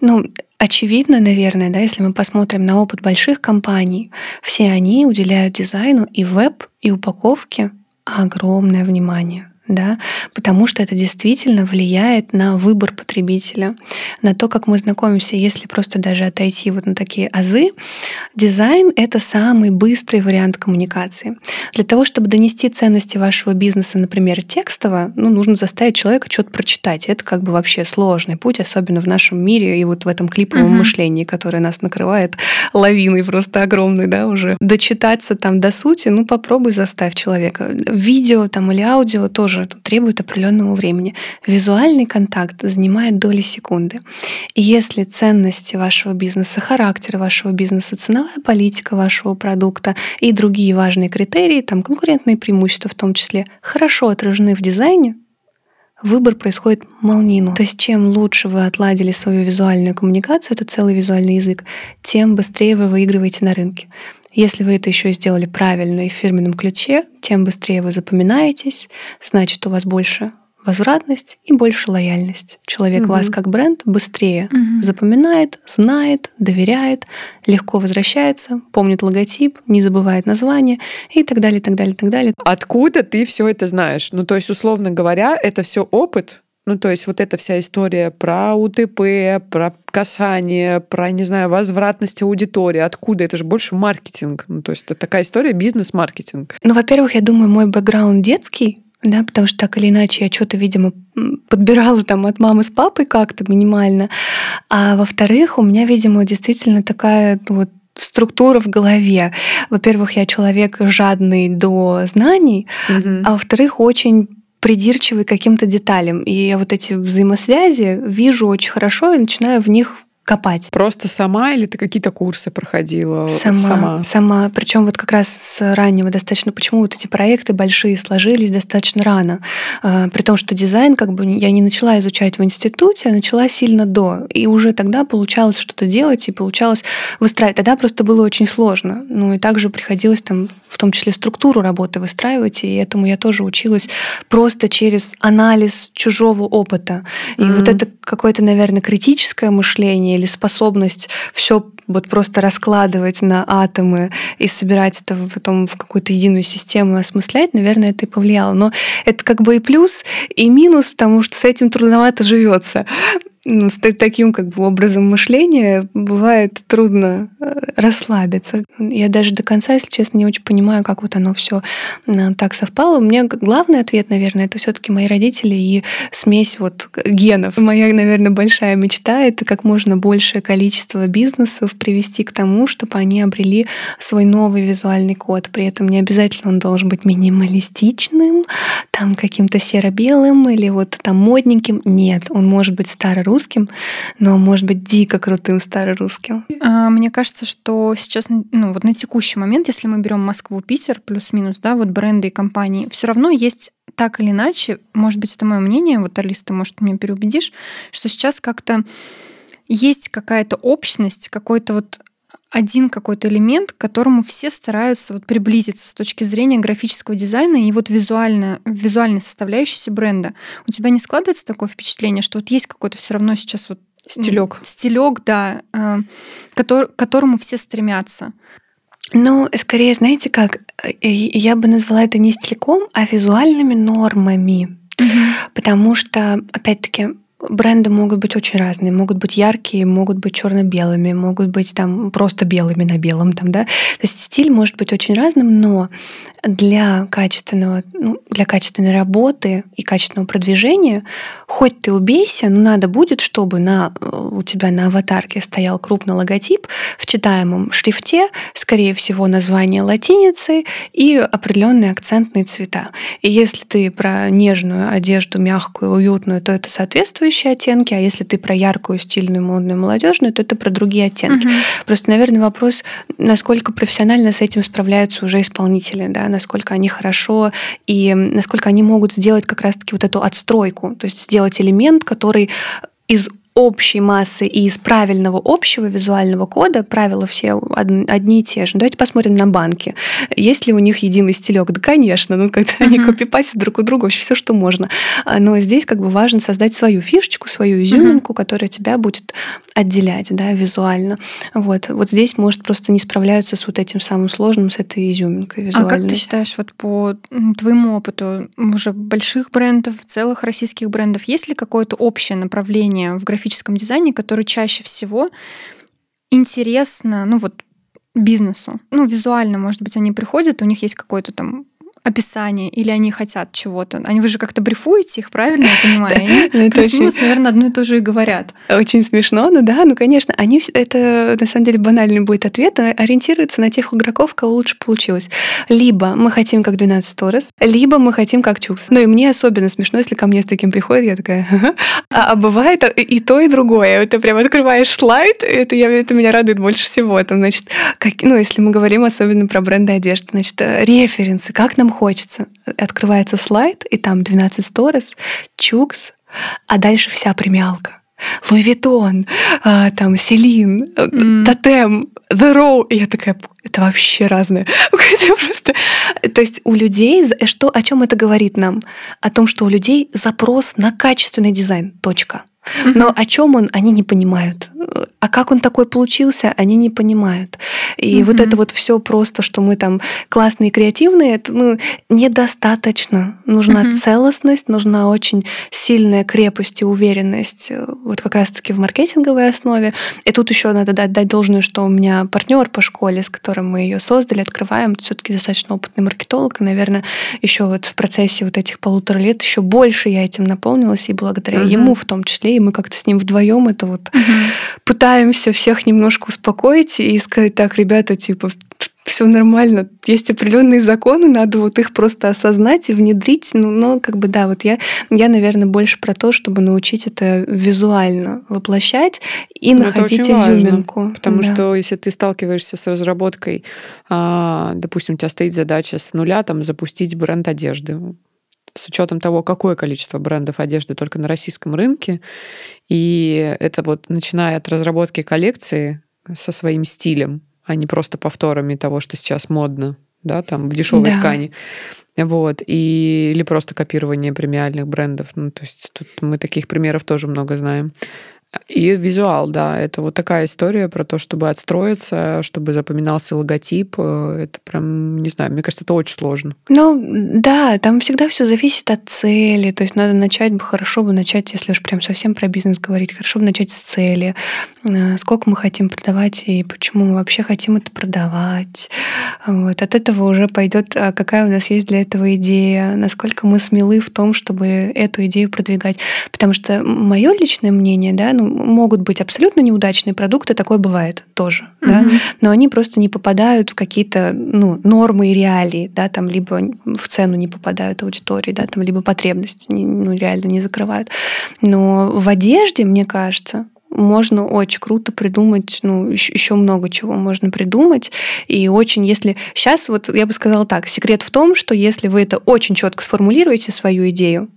Ну, очевидно, наверное, да, если мы посмотрим на опыт больших компаний, все они уделяют дизайну и веб, и упаковке огромное внимание. Да, потому что это действительно влияет на выбор потребителя, на то, как мы знакомимся. Если просто даже отойти вот на такие азы, дизайн — это самый быстрый вариант коммуникации. Для того, чтобы донести ценности вашего бизнеса, например, текстово, ну, нужно заставить человека что-то прочитать. Это как бы вообще сложный путь, особенно в нашем мире и вот в этом клиповом Мгм. мышлении, которое нас накрывает лавиной просто огромной, да, уже. Дочитаться там до сути, ну, попробуй заставь человека. Видео там или аудио тоже требует определенного времени. Визуальный контакт занимает доли секунды. И если ценности вашего бизнеса, характер вашего бизнеса, ценовая политика вашего продукта и другие важные критерии, там конкурентные преимущества в том числе, хорошо отражены в дизайне, выбор происходит молниеносно. То есть чем лучше вы отладили свою визуальную коммуникацию, это целый визуальный язык, тем быстрее вы выигрываете на рынке. Если вы это еще сделали правильно и в фирменном ключе, тем быстрее вы запоминаетесь, значит, у вас больше возвратность и больше лояльность. Человек Мгм. вас как бренд быстрее Мгм. запоминает, знает, доверяет, легко возвращается, помнит логотип, не забывает название и так далее, так далее, и так далее. Откуда ты все это знаешь? Ну, то есть, условно говоря, это все опыт. Ну, то есть вот эта вся история про УТП, про касание, про, не знаю, возвратность аудитории. Откуда? Это же больше маркетинг. Ну, то есть это такая история бизнес-маркетинг. Ну, во-первых, я думаю, мой бэкграунд детский, да, потому что так или иначе я что-то, видимо, подбирала там от мамы с папой как-то минимально. А во-вторых, у меня, видимо, действительно такая ну, вот структура в голове. Во-первых, я человек жадный до знаний, Мгм. а во-вторых, очень придирчивый к каким-то деталям. И я вот эти взаимосвязи вижу очень хорошо и начинаю в них копать. Просто сама или ты какие-то курсы проходила? Сама, сама. Причем вот как раз с раннего достаточно, почему вот эти проекты большие сложились достаточно рано. А, При том, что дизайн как бы я не начала изучать в институте, а начала сильно до. И уже тогда получалось что-то делать и получалось выстраивать. Тогда просто было очень сложно. Ну и также приходилось там в том числе структуру работы выстраивать, и этому я тоже училась просто через анализ чужого опыта. И Мгм. вот это какое-то, наверное, критическое мышление или способность все вот просто раскладывать на атомы и собирать это потом в какую-то единую систему и осмыслять, наверное, это и повлияло. Но это как бы и плюс, и минус, потому что с этим трудновато живется. Ну, с таким как бы образом мышления бывает трудно э, расслабиться. Я даже до конца, если честно, не очень понимаю, как вот оно все так совпало. У меня главный ответ, наверное, это все-таки мои родители и смесь вот генов. Моя, наверное, большая мечта это как можно большее количество бизнесов привести к тому, чтобы они обрели свой новый визуальный код. При этом не обязательно он должен быть минималистичным, там каким-то серо-белым или вот там модненьким. Нет, он может быть старорусским, но может быть дико крутым старорусским. А, мне кажется, что сейчас, ну вот на текущий момент, если мы берем Москву, Питер, плюс-минус, да, вот бренды и компании, все равно есть так или иначе, может быть, это мое мнение, вот, Алис, ты, может, меня переубедишь, что сейчас как-то есть какая-то общность, какой-то вот один какой-то элемент, к которому все стараются вот приблизиться с точки зрения графического дизайна и вот визуально, визуальной составляющейся бренда. У тебя не складывается такое впечатление, что вот есть какой-то все равно сейчас вот стилек, стилек, да, э, который, к которому все стремятся. Ну, скорее, знаете как, э, я бы назвала это не стильком, а визуальными нормами. Угу. Потому что, опять-таки, бренды могут быть очень разные, могут быть яркие, могут быть черно-белыми, могут быть там просто белыми на белом, там, да. То есть стиль может быть очень разным, но для качественного, ну, для качественной работы и качественного продвижения, хоть ты убейся, но надо будет, чтобы на, у тебя на аватарке стоял крупный логотип в читаемом шрифте, скорее всего, название латиницы и определенные акцентные цвета. И если ты про нежную одежду, мягкую, уютную, то это соответствующие оттенки, а если ты про яркую, стильную, модную, молодежную, то это про другие оттенки. Угу. Просто, наверное, вопрос, насколько профессионально с этим справляются уже исполнители, да, насколько они хорошо и насколько они могут сделать как раз-таки вот эту отстройку, то есть сделать элемент, который из общей массы и из правильного общего визуального кода правила все одни и те же. Давайте посмотрим на банки. Есть ли у них единый стилек? Да, конечно. Ну, когда <laughs> они копипастят друг у друга вообще все, что можно. Но здесь как бы важно создать свою фишечку, свою изюминку, которая тебя будет отделять да, визуально. Вот. вот здесь, может, просто не справляются с вот этим самым сложным, с этой изюминкой визуальной. А как ты считаешь, вот по твоему опыту уже больших брендов, целых российских брендов, есть ли какое-то общее направление в графическом графическом дизайне, который чаще всего интересно, ну вот, бизнесу. Ну, визуально, может быть, они приходят, у них есть какой-то там описание, или они хотят чего-то. Они вы же как-то брифуете их, правильно я понимаю? <laughs> Они ну, плюс-минус, наверное, одно и то же и говорят. Очень смешно, ну да, ну конечно, они это на самом деле банальный будет ответ, ориентируются на тех игроков, кого лучше получилось. Либо мы хотим как 12 Storeez, либо мы хотим как Chuks. Ну и мне особенно смешно, если ко мне с таким приходят, я такая, а, а бывает и то, и другое. Это прям открываешь слайд, это, я, это меня радует больше всего. Там, значит, как, ну, если мы говорим особенно про бренды одежды, значит, э, референсы, как нам хочется. Открывается слайд, и там 12 Storeez, Chuks, а дальше вся премиалка. Louis Vuitton, а, там Celine, mm. Toteme, The Row. И я такая, это вообще разное. <laughs> просто... То есть у людей, что, о чем это говорит нам? О том, что у людей запрос на качественный дизайн. Точка. Но о чем он, они не понимают. А как он такой получился, они не понимают. И угу. вот это вот все просто, что мы там классные, креативные, это ну, недостаточно. Нужна угу. целостность, нужна очень сильная крепость и уверенность э, вот как раз-таки в маркетинговой основе. И тут еще надо дать, дать должное, что у меня партнер по школе, с которым мы ее создали, открываем, все-таки достаточно опытный маркетолог, и, наверное, еще вот в процессе вот этих полутора лет еще больше я этим наполнилась, и благодаря угу. ему в том числе и мы как-то с ним вдвоем это вот угу. пытаемся всех немножко успокоить и сказать, так, ребята, типа, все нормально, есть определенные законы, надо вот их просто осознать и внедрить. Ну, но как бы да, вот я, я, наверное, больше про то, чтобы научить это визуально воплощать и но ну, находить изюминку. Важно, потому да. что если ты сталкиваешься с разработкой, а, допустим, у тебя стоит задача с нуля там запустить бренд одежды, с учетом того, какое количество брендов одежды только на российском рынке. И это вот начиная от разработки коллекции со своим стилем, а не просто повторами того, что сейчас модно, да, там в дешевой да. ткани. Вот, и, или просто копирование премиальных брендов. Ну, то есть тут мы таких примеров тоже много знаем. И визуал, да, это вот такая история про то, чтобы отстроиться, чтобы запоминался логотип. Э, это прям, не знаю, мне кажется, это очень сложно. Ну, да, там всегда все зависит от цели. То есть надо начать бы, хорошо бы начать, если уж прям совсем про бизнес говорить, хорошо бы начать с цели. Э, сколько мы хотим продавать и почему мы вообще хотим это продавать. Вот. От этого уже пойдет, а какая у нас есть для этого идея, насколько мы смелы в том, чтобы эту идею продвигать. Потому что мое личное мнение, да, ну, могут быть абсолютно неудачные продукты, такое бывает тоже, угу. да, но они просто не попадают в какие-то ну, нормы и реалии, да, там либо в цену не попадают аудитории, да, там либо потребности ну, реально не закрывают. Но в одежде, мне кажется, можно очень круто придумать, ну, еще много чего можно придумать. И очень, если... Сейчас вот я бы сказала так, секрет в том, что если вы это очень четко сформулируете, свою идею,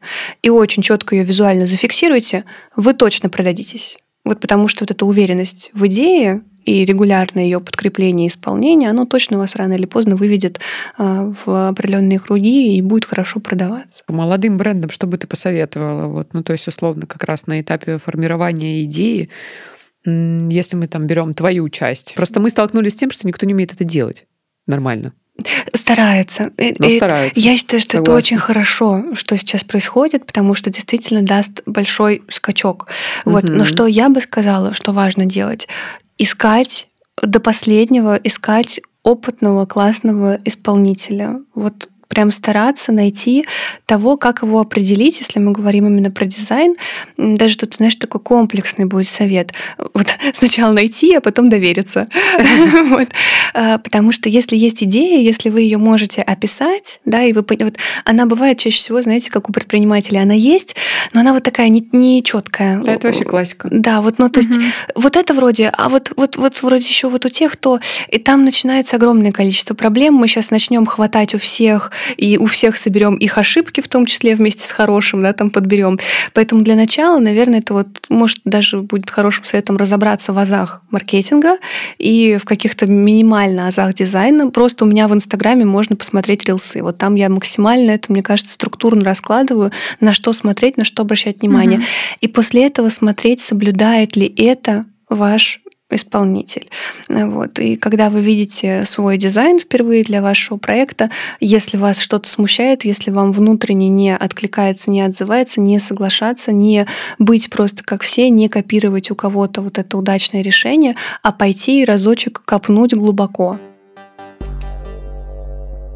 и очень четко ее визуально зафиксируете, вы точно продадитесь. Вот потому что вот эта уверенность в идее и регулярное ее подкрепление и исполнение, оно точно вас рано или поздно выведет а, в определенные круги и будет хорошо продаваться. Молодым брендам что бы ты посоветовала? Вот, ну, то есть, условно, как раз на этапе формирования идеи, если мы там берем твою часть. Просто мы столкнулись с тем, что никто не умеет это делать нормально. Стараются. Но стараются. Я считаю, что Согласна. это очень хорошо, что сейчас происходит, потому что действительно даст большой скачок. Вот. Угу. Но что я бы сказала, что важно делать? Искать до последнего, искать опытного, классного исполнителя. Вот прям стараться найти того, как его определить, если мы говорим именно про дизайн. Даже тут, знаешь, такой комплексный будет совет. Вот <laughs> сначала найти, а потом довериться. <laughs> <laughs> А, потому что если есть идея, если вы ее можете описать, да, и вы вот она бывает чаще всего, знаете, как у предпринимателей, она есть, но она вот такая не, четкая. Это вообще классика. Да, вот, ну, то есть вот это вроде, а вот, вот, вот вроде еще вот у тех, кто и там начинается огромное количество проблем. Мы сейчас начнем хватать у всех и у всех соберем их ошибки, в том числе вместе с хорошим, да, там подберем. Поэтому для начала, наверное, это вот, может, даже будет хорошим советом разобраться в азах маркетинга и в каких-то минимально азах дизайна. Просто у меня в Инстаграме можно посмотреть рилсы. Вот там я максимально это, мне кажется, структурно раскладываю, на что смотреть, на что обращать внимание. Угу. И после этого смотреть, соблюдает ли это ваш исполнитель. Вот. И когда вы видите свой дизайн впервые для вашего проекта, если вас что-то смущает, если вам внутренне не откликается, не отзывается, не соглашаться, не быть просто как все, не копировать у кого-то вот это удачное решение, а пойти и разочек копнуть глубоко.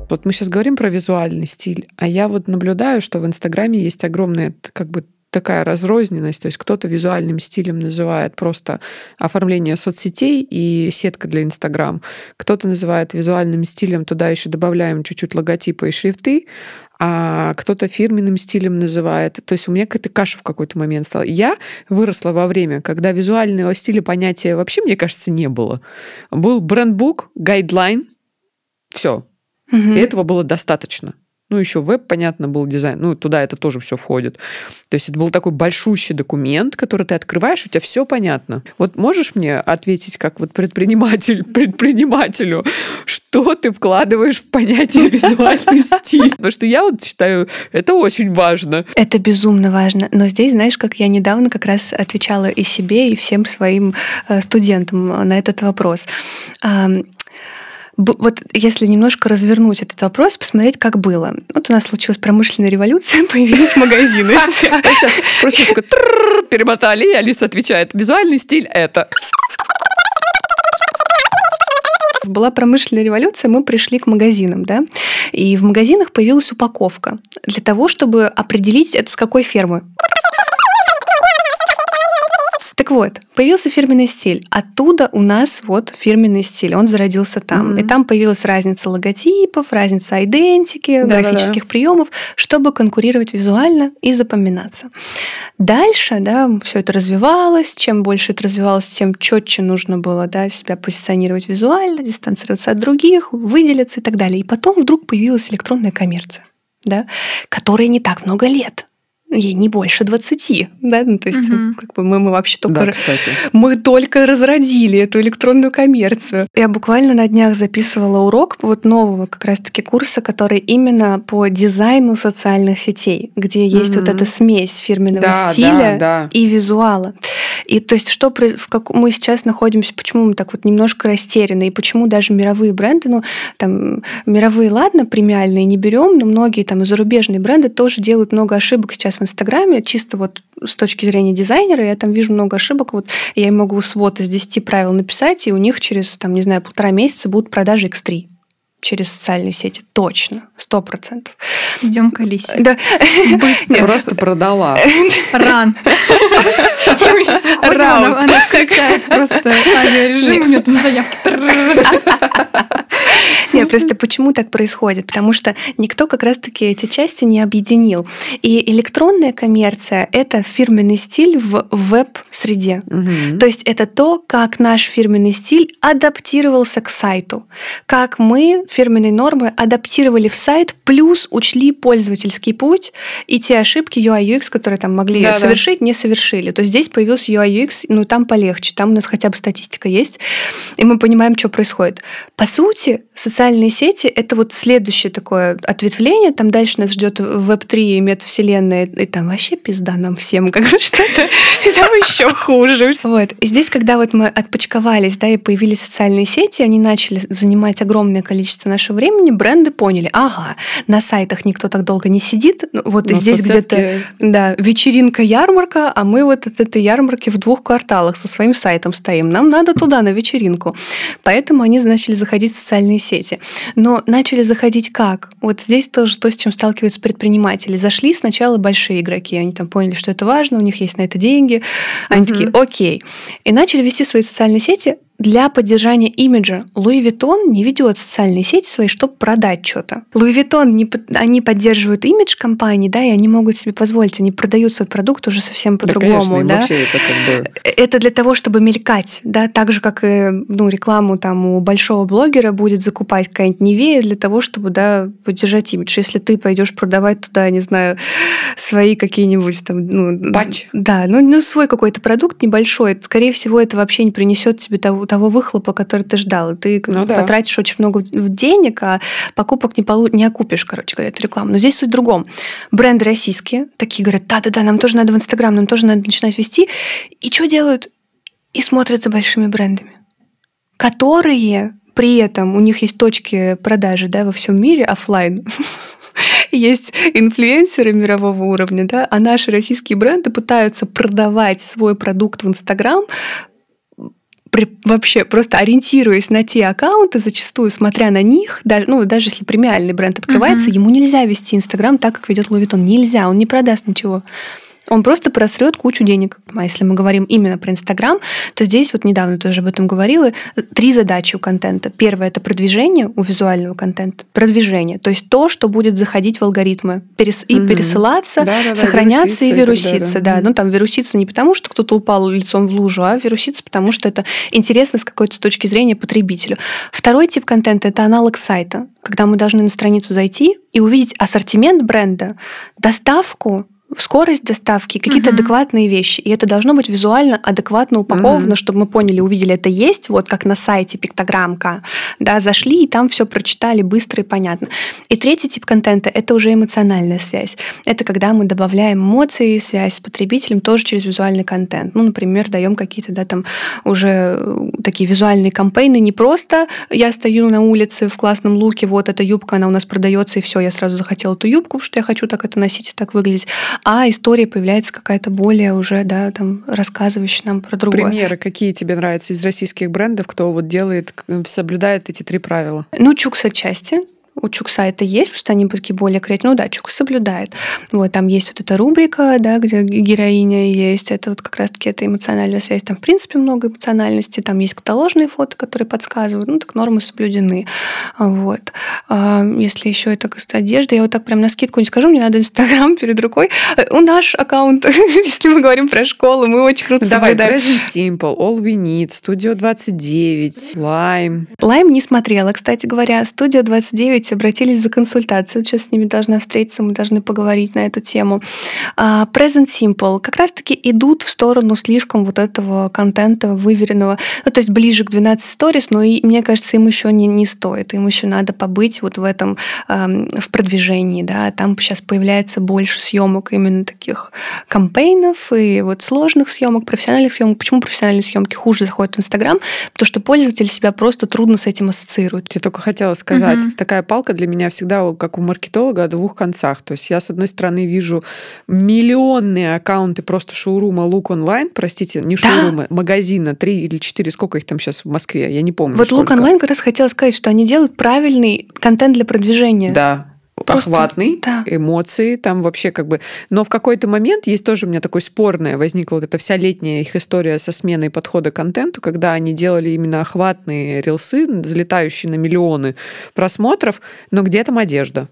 Вот мы сейчас говорим про визуальный стиль, а я вот наблюдаю, что в Инстаграме есть огромная как бы такая разрозненность, то есть кто-то визуальным стилем называет просто оформление соцсетей и сетка для Инстаграм, кто-то называет визуальным стилем, туда еще добавляем чуть-чуть логотипа и шрифты, а кто-то фирменным стилем называет. То есть у меня какая-то каша в какой-то момент стала. Я выросла во время, когда визуального стиля понятия вообще, мне кажется, не было. Был брендбук, гайдлайн, все. Угу. И этого было достаточно. Ну, еще веб, понятно, был дизайн. Ну, туда это тоже все входит. То есть это был такой большущий документ, который ты открываешь, у тебя все понятно. Вот можешь мне ответить, как вот предприниматель, <laughs> предпринимателю, что ты вкладываешь в понятие визуальный <laughs> стиль? Потому что я вот считаю, это очень важно. Это безумно важно. Но здесь, знаешь, как я недавно как раз отвечала и себе, и всем своим э, студентам на этот вопрос вот если немножко развернуть этот вопрос, посмотреть, как было. Вот у нас случилась промышленная революция, <laughs> появились магазины. <laughs> Сейчас просто перемотали, и Алиса отвечает, визуальный стиль это была промышленная революция, мы пришли к магазинам, да, и в магазинах появилась упаковка для того, чтобы определить, это с какой фермы. Так вот, появился фирменный стиль. Оттуда у нас вот фирменный стиль. Он зародился там. Mm-hmm. И там появилась разница логотипов, разница идентики, да, графических приемов, чтобы конкурировать визуально и запоминаться. Дальше, да, все это развивалось. Чем больше это развивалось, тем четче нужно было да, себя позиционировать визуально, дистанцироваться от других, выделиться и так далее. И потом вдруг появилась электронная коммерция, да, которая не так много лет ей не больше 20, да, ну, то есть угу. как бы мы, мы вообще только... Да, кстати. Мы только разродили эту электронную коммерцию. Я буквально на днях записывала урок вот нового как раз-таки курса, который именно по дизайну социальных сетей, где есть угу. вот эта смесь фирменного да, стиля да, да. и визуала. И то есть, что в как мы сейчас находимся, почему мы так вот немножко растеряны, и почему даже мировые бренды, ну, там, мировые, ладно, премиальные не берем, но многие там зарубежные бренды тоже делают много ошибок сейчас в Инстаграме, чисто вот с точки зрения дизайнера, я там вижу много ошибок, вот я могу свод из 10 правил написать, и у них через, там, не знаю, полтора месяца будут продажи X3 через социальные сети. Точно, сто процентов. Идем к Алисе. Да. Быстро. Просто продала. Ран. Выходим, она, она включает просто авиарежим, у нее там заявки. Нет, просто почему так происходит? Потому что никто как раз-таки эти части не объединил. И электронная коммерция — это фирменный стиль в веб-среде. То есть это то, как наш фирменный стиль адаптировался к сайту. Как мы фирменные нормы адаптировали в сайт, плюс учли пользовательский путь и те ошибки UI UX, которые там могли Да-да. совершить, не совершили. То есть здесь появился UI UX, ну там полегче, там у нас хотя бы статистика есть, и мы понимаем, что происходит. По сути, социальные сети — это вот следующее такое ответвление, там дальше нас ждет Web3 и метавселенная, и там вообще пизда нам всем, как бы <laughs> что-то, и там еще хуже. Вот. И здесь, когда вот мы отпочковались, да, и появились социальные сети, они начали занимать огромное количество нашего времени, бренды поняли, ага, на сайтах никто так долго не сидит, ну, вот Но здесь где-то да, вечеринка-ярмарка, а мы вот от этой ярмарки в двух кварталах со своим сайтом стоим. Нам надо туда, на вечеринку. Поэтому они начали заходить в социальные сети. Но начали заходить как? Вот здесь тоже то, с чем сталкиваются предприниматели. Зашли сначала большие игроки, они там поняли, что это важно, у них есть на это деньги. Они Мгм. такие, окей. И начали вести свои социальные сети для поддержания имиджа. Louis Vuitton не ведет социальные сети свои, чтобы продать что-то. Louis Vuitton, не, они поддерживают имидж компании, да, и они могут себе позволить, они продают свой продукт уже совсем Да, по-другому, конечно, им да. вообще это как бы... Это для того, чтобы мелькать, да, так же, как и ну, рекламу там у большого блогера будет закупать какая-нибудь Невея для того, чтобы, да, поддержать имидж. Если ты пойдешь продавать туда, не знаю, свои какие-нибудь там, ну... Патч. Да, ну, ну свой какой-то продукт небольшой, скорее всего, это вообще не принесет тебе того, того выхлопа, который ты ждал. Ты Ну да. потратишь очень много денег, а покупок не, полу... не окупишь, короче говоря, эту рекламу. Но здесь суть в другом. Бренды российские такие говорят, да-да-да, нам тоже надо в Инстаграм, нам тоже надо начинать вести. И что делают? И смотрят за большими брендами, которые при этом у них есть точки продажи да, во всем мире оффлайн. <laughs> Есть инфлюенсеры мирового уровня, да, а наши российские бренды пытаются продавать свой продукт в Инстаграм, при- вообще просто ориентируясь на те аккаунты, зачастую смотря на них, даже, ну, даже если премиальный бренд открывается, Мгм. ему нельзя вести Инстаграм так, как ведет Луи. Нельзя, он не продаст ничего. Он просто просрет кучу денег. А если мы говорим именно про Инстаграм, то здесь вот недавно тоже об этом говорила. Три задачи у контента. Первое это продвижение у визуального контента. Продвижение. То есть то, что будет заходить в алгоритмы перес- и пересылаться, Да-да-да, сохраняться и вируситься и вируситься. далее. Да, Мгм. ну там вируситься не потому, что кто-то упал лицом в лужу, а вируситься потому, что это интересно с какой-то точки зрения потребителю. Второй тип контента это аналог сайта, когда мы должны на страницу зайти и увидеть ассортимент бренда, доставку скорость доставки, какие-то Мгм. адекватные вещи. И это должно быть визуально адекватно упаковано, Мгм. чтобы мы поняли, увидели, это есть, вот как на сайте пиктограммка, да, зашли и там все прочитали быстро и понятно. И третий тип контента — это уже эмоциональная связь. Это когда мы добавляем эмоции, связь с потребителем тоже через визуальный контент. Ну, например, даем какие-то, да, там уже э, такие визуальные кампейны, не просто я стою на улице в классном луке, вот эта юбка, она у нас продается, и все, я сразу захотела эту юбку, потому что я хочу так это носить и так выглядеть. А история появляется какая-то более уже, да, там, рассказывающая нам про другое. Примеры, какие тебе нравятся из российских брендов, кто вот делает, к- соблюдает эти три правила? Ну, Чукс отчасти. У Чукса это есть, просто они такие более креативные. Ну да, Чукс соблюдает. Вот там есть вот эта рубрика, да, где героиня есть. Это вот как раз-таки эта эмоциональная связь. Там, в принципе, много эмоциональности. Там есть каталожные фото, которые подсказывают. Ну, так нормы соблюдены. Вот. А, Если еще это касается одежды, я вот так прям на скидку не скажу, мне надо Инстаграм <laughs> перед рукой. Э, У наш аккаунт, <laughs> если мы говорим про школу, мы очень круто Давай, соблюдаем. Present Simple, All We Need, Studio 29, Lime. Лайм не смотрела, кстати говоря. Студия 29 быть, обратились за консультацией. Сейчас с ними должна встретиться, мы должны поговорить на эту тему. А, Present Simple как раз-таки идут в сторону слишком вот этого контента выверенного, ну, то есть ближе к 12 stories, но и, мне кажется, им еще не, не стоит, им еще надо побыть вот в этом, в продвижении, да, там сейчас появляется больше съемок именно таких кампейнов и вот сложных съемок, профессиональных съемок. Почему профессиональные съемки хуже заходят в Инстаграм? Потому что пользователь себя просто трудно с этим ассоциирует. Я только хотела сказать, угу. такая палка для меня всегда, как у маркетолога, о двух концах. То есть я, с одной стороны, вижу миллионные аккаунты просто шоурума Лук онлайн, простите, не шоурума, да. магазина, три или четыре, сколько их там сейчас в Москве, я не помню. Вот Лук онлайн как раз хотела сказать, что они делают правильный контент для продвижения. Да, Просто, охватный, да. эмоции, там вообще как бы... Но в какой-то момент есть тоже у меня такой спорное, возникла вот эта вся летняя их история со сменой подхода к контенту, когда они делали именно охватные рилсы, залетающие на миллионы просмотров, но где там одежда?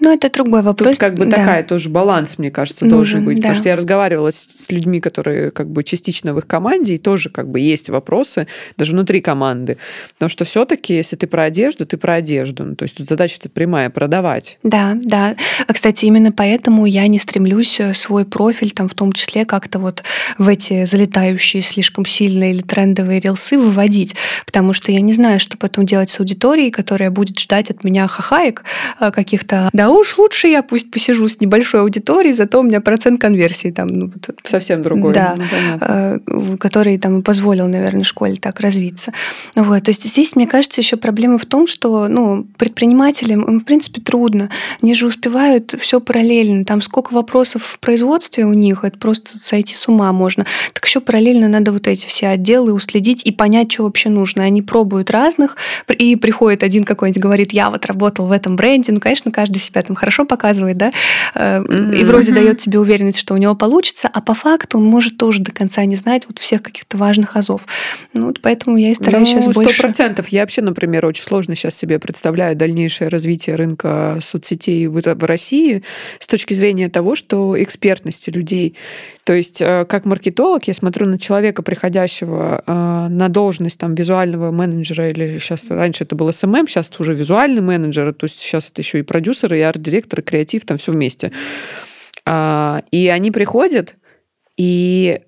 Ну, это другой вопрос. Тут как бы да. такая тоже баланс, мне кажется, Нужен, должен быть. Да. Потому что я разговаривала с людьми, которые как бы частично в их команде, и тоже как бы есть вопросы даже внутри команды. Потому что все таки если ты про одежду, ты про одежду. Ну, то есть тут задача-то прямая – продавать. Да, да. А, кстати, именно поэтому я не стремлюсь э, свой профиль, там, в том числе как-то вот в эти залетающие слишком сильные или трендовые рилсы выводить. Потому что я не знаю, что потом делать с аудиторией, которая будет ждать от меня хахаек э, каких-то да уж лучше я пусть посижу с небольшой аудиторией, зато у меня процент конверсии там. Ну, вот, Совсем другой. Да, ну, который там позволил, наверное, школе так развиться. Вот, то есть здесь, мне кажется, еще проблема в том, что ну, предпринимателям, им, в принципе, трудно. Они же успевают все параллельно. Там сколько вопросов в производстве у них, это просто сойти с ума можно. Так еще параллельно надо вот эти все отделы уследить и понять, что вообще нужно. Они пробуют разных, и приходит один какой-нибудь, говорит, я вот работал в этом бренде. Ну, конечно, каждый себя там хорошо показывает, да, mm-hmm. и вроде дает себе уверенность, что у него получится, а по факту он может тоже до конца не знать вот всех каких-то важных азов. Ну, вот поэтому я и стараюсь ну, сейчас больше... Процентов. Я вообще, например, очень сложно сейчас себе представляю дальнейшее развитие рынка соцсетей в России с точки зрения того, что экспертности людей. То есть, э, как маркетолог, я смотрю на человека, приходящего э, на должность там, визуального менеджера, или сейчас раньше это был SMM, сейчас это уже визуальный менеджер, то есть сейчас это еще и продюсер, и арт-директор, и креатив, там все вместе. А, и они приходят, и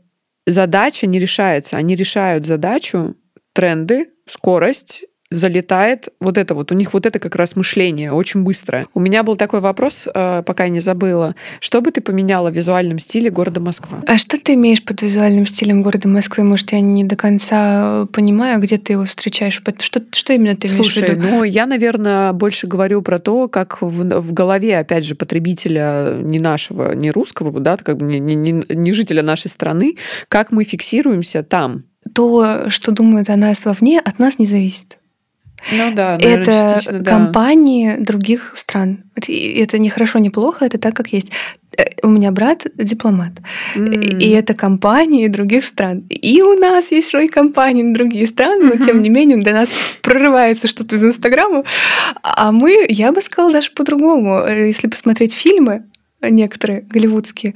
задача не решается. Они решают задачу, тренды, скорость, залетает вот это вот. У них вот это как раз мышление очень быстрое. У меня был такой вопрос, э, пока я не забыла. Что бы ты поменяла в визуальном стиле города Москва? А что ты имеешь под визуальным стилем города Москвы? Может, я не до конца понимаю, где ты его встречаешь? Что, что именно ты имеешь Слушай, в виду? ну, я, наверное, больше говорю про то, как в, в голове, опять же, потребителя не нашего, не русского, да, как бы не, не, не жителя нашей страны, как мы фиксируемся там. То, что думают о нас вовне, от нас не зависит. Ну да, наверное, это да. компании других стран. Это не хорошо, не плохо, это так, как есть. Э, у меня брат дипломат, mm. и это компании других стран. И у нас есть свои компании на другие страны, но mm-hmm. тем не менее до нас прорывается что-то из Инстаграма. А мы, я бы сказала даже по-другому. Э, если посмотреть фильмы, некоторые голливудские,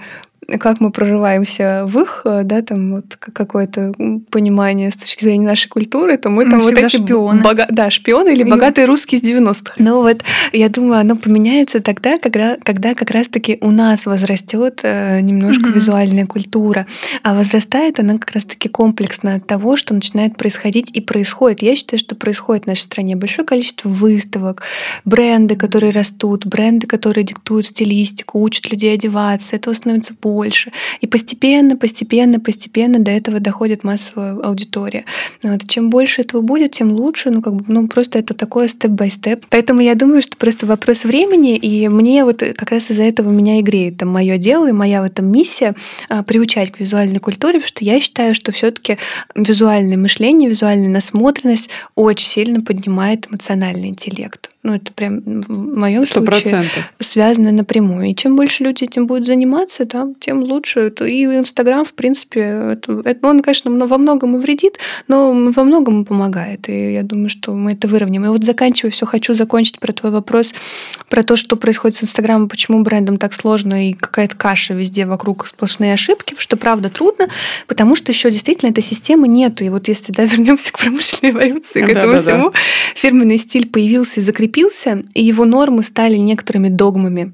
как мы прорываемся в их, э, да, там вот какое-то понимание с точки зрения нашей культуры, то мы, мы там вот эти шпионы. Бога... Да, шпионы или и... богатые русские с 90-х. Но вот я думаю, оно поменяется тогда, когда, когда как раз-таки у нас возрастет э, немножко mm-hmm. визуальная культура, а возрастает она как раз-таки комплексно от того, что начинает происходить и происходит. Я считаю, что происходит в нашей стране большое количество выставок, бренды, которые растут, бренды, которые диктуют стилистику, учат людей одеваться, этого становится больше больше. И постепенно, постепенно, постепенно до этого доходит массовая аудитория. Вот. чем больше этого будет, тем лучше. Ну, как бы, ну, просто это такое степ-бай-степ. Поэтому я думаю, что просто вопрос времени, и мне вот как раз из-за этого меня и греет там мое дело и моя в этом миссия а, приучать к визуальной культуре, потому что я считаю, что все-таки визуальное мышление, визуальная насмотренность очень сильно поднимает эмоциональный интеллект. Ну, это прям в моем 100%. случае связано напрямую. И чем больше люди этим будут заниматься, да, тем лучше. И Инстаграм, в принципе, это, это, он, конечно, во многом и вредит, но во многом помогает. И я думаю, что мы это выровняем. И вот заканчивая все, хочу закончить про твой вопрос, про то, что происходит с Инстаграмом, почему брендам так сложно и какая-то каша везде вокруг сплошные ошибки, что правда трудно, потому что еще действительно этой системы нету. И вот если да, <laughs> вернемся к промышленной эволюции, к этому да, всему, да. фирменный стиль появился и закрепился закрепился, и его нормы стали некоторыми догмами.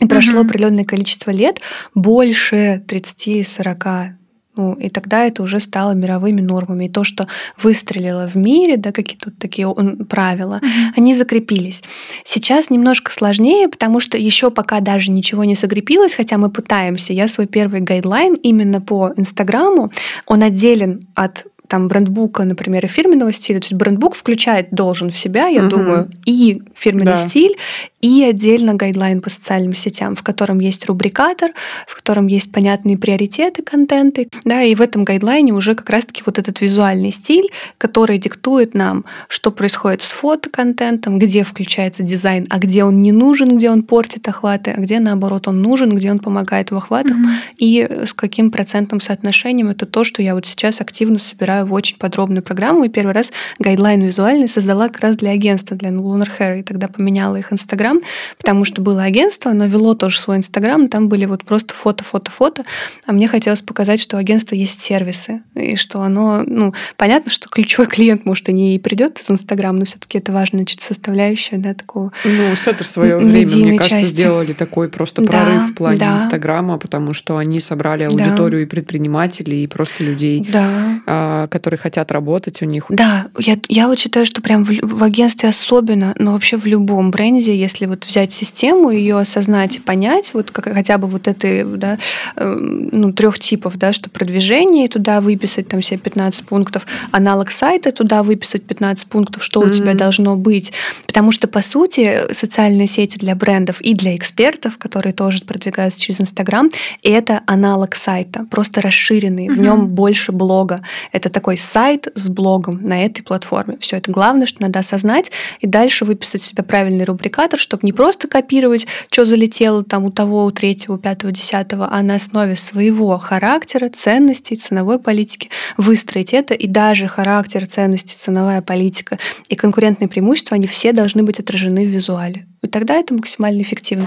И прошло Мгм. определенное количество лет, больше 30-40 ну, и тогда это уже стало мировыми нормами. И то, что выстрелило в мире, да, какие-то вот такие правила, они закрепились. Сейчас немножко сложнее, потому что еще пока даже ничего не закрепилось, хотя мы пытаемся. Я свой первый гайдлайн именно по Инстаграму, он отделен от там брендбука, например, и фирменного стиля. То есть брендбук включает, должен в себя, я Мгм. думаю, и фирменный Да. стиль, и отдельно гайдлайн по социальным сетям, в котором есть рубрикатор, в котором есть понятные приоритеты контенты, да, и в этом гайдлайне уже как раз-таки вот этот визуальный стиль, который диктует нам, что происходит с фотоконтентом, где включается дизайн, а где он не нужен, где он портит охваты, а где наоборот он нужен, где он помогает в охватах, Мгм. и с каким процентным соотношением это то, что я вот сейчас активно собираю в очень подробную программу. И первый раз гайдлайн визуальный создала как раз для агентства, для Lunar Hair, и тогда поменяла их Инстаграм, потому что было агентство, оно вело тоже свой Инстаграм, там были вот просто фото, фото, фото, а мне хотелось показать, что у агентства есть сервисы, и что оно, ну, понятно, что ключевой клиент, может, и не придет из Инстаграма, но все-таки это важная составляющая, да, такого Ну, Сеттер в свое время, мне кажется, части. сделали такой просто Да, прорыв в плане да. Инстаграма, потому что они собрали Да. аудиторию и предпринимателей, и просто людей, Да. а, которые хотят работать у них. Да, я, я вот считаю, что прям в, в агентстве особенно, но вообще в любом бренде, если вот взять систему, ее осознать и понять, вот как, хотя бы вот этой, да, эм, ну, трех типов, да, что продвижение, туда выписать там себе 15 пунктов, аналог сайта, туда выписать 15 пунктов, что у тебя должно быть. Потому что, по сути, социальные сети для брендов и для экспертов, которые тоже продвигаются через Инстаграм, это аналог сайта, просто расширенный, в Мгм. нем больше блога. Это такой сайт с блогом на этой платформе. Все это главное, что надо осознать и дальше выписать себе правильный рубрикатор, чтобы не просто копировать, что залетело там у того, у третьего, у пятого, десятого, а на основе своего характера, ценностей, ценовой политики выстроить это. И даже характер, ценности, ценовая политика и конкурентные преимущества, они все должны быть отражены в визуале. И тогда это максимально эффективно.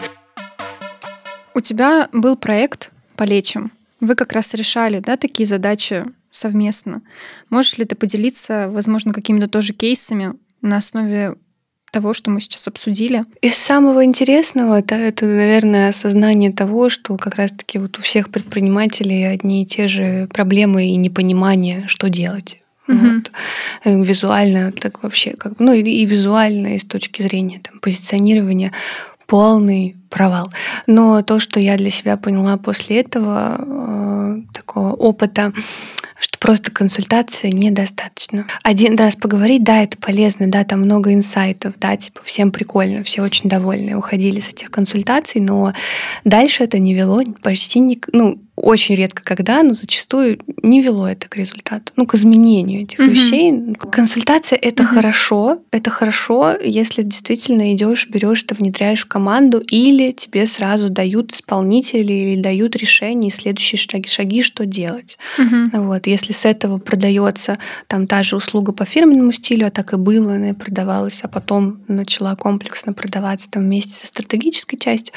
У тебя был проект «Полечим». Вы как раз решали да, такие задачи совместно. Можешь ли ты поделиться, возможно, какими-то тоже кейсами на основе того, что мы сейчас обсудили? Из самого интересного это, это, наверное, осознание того, что как раз-таки вот у всех предпринимателей одни и те же проблемы и непонимание, что делать. Мгм. Вот. Э, Визуально, так вообще, как, ну и, и визуально, и с точки зрения там, позиционирования, полный провал. Но то, что я для себя поняла после этого э, такого опыта, что просто консультация недостаточно. Один раз поговорить, да, это полезно, да, там много инсайтов, да, типа всем прикольно, все очень довольны, уходили с этих консультаций, но дальше это не вело почти ни, ну, очень редко когда, но зачастую не вело это к результату, ну, к изменению этих Мгм. вещей. Консультация это Мгм. хорошо, это хорошо, если действительно идешь, берешь, это внедряешь в команду, или тебе сразу дают исполнители или дают решение, и следующие шаги, шаги, что делать. Мгм. Вот, если с этого продается там та же услуга по фирменному стилю, а так и было, она и продавалась, а потом начала комплексно продаваться там вместе со стратегической частью,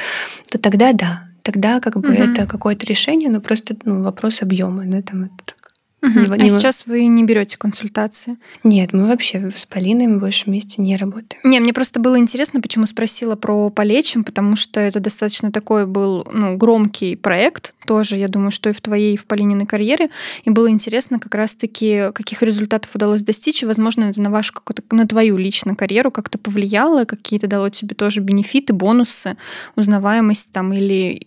то тогда да, тогда как бы Мгм. это какое-то решение, но просто ну, вопрос объема, да, там это Мгм. Не- А не- сейчас вы не берете консультации? Нет, мы вообще с Полиной мы больше вместе не работаем. Не, мне просто было интересно, почему спросила про полечим, потому что это достаточно такой был ну, громкий проект, тоже, я думаю, что и в твоей, и в Полининой карьере. И было интересно как раз-таки, каких результатов удалось достичь, и, возможно, это на вашу какую-то, на твою личную карьеру как-то повлияло, какие-то дало тебе тоже бенефиты, бонусы, узнаваемость там или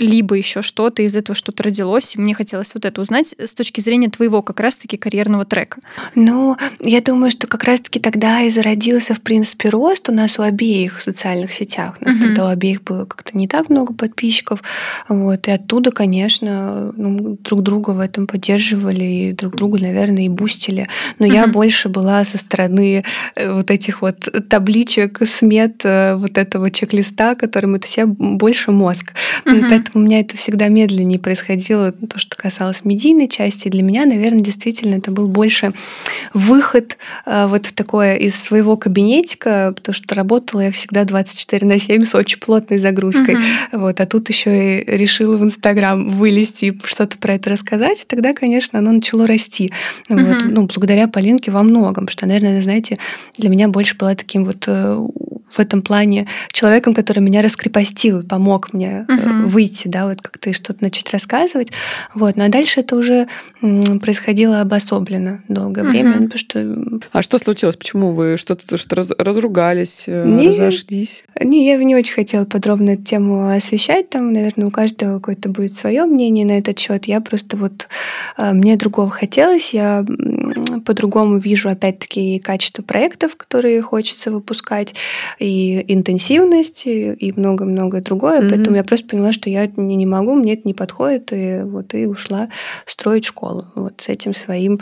либо еще что-то из этого что-то родилось. И мне хотелось вот это узнать с точки зрения твоего как раз-таки карьерного трека. Ну, я думаю, что как раз-таки тогда и зародился, в принципе, рост у нас у обеих социальных сетях. У нас Мгм. тогда у обеих было как-то не так много подписчиков. Вот, и оттуда, конечно, ну, друг друга в этом поддерживали, и друг друга, наверное, и бустили. Но я Мгм. больше была со стороны э, вот этих вот табличек, смет, э, вот этого чек-листа, которым это все больше мозг. Мгм. Поэтому у меня это всегда медленнее происходило, то, что касалось медийной части. Для меня, наверное, действительно это был больше выход э, вот в такое из своего кабинетика, потому что работала я всегда 24 на 7 с очень плотной загрузкой. Мгм. Вот, а тут еще и решила в Инстаграм вылезти и что-то про это рассказать. И тогда, конечно, оно начало расти. Вот, Мгм. ну, благодаря Полинке во многом, что, наверное, знаете, для меня больше была таким вот э, в этом плане человеком, который меня раскрепостил, помог мне угу. выйти, да, вот как-то что-то начать рассказывать. Вот. Ну а дальше это уже происходило обособленно долгое угу. время. Потому что... А что случилось? Почему вы что-то что разругались, э, не, разошлись? Не, я не очень хотела подробно эту тему освещать. Там, наверное, у каждого какое-то будет свое мнение на этот счет. Я просто вот э, мне другого хотелось. Я по-другому вижу, опять-таки, качество проектов, которые хочется выпускать, и интенсивность, и много-много другое. Mm-hmm. Поэтому я просто поняла, что я не, не могу, мне это не подходит, и вот и ушла строить школу вот с этим своим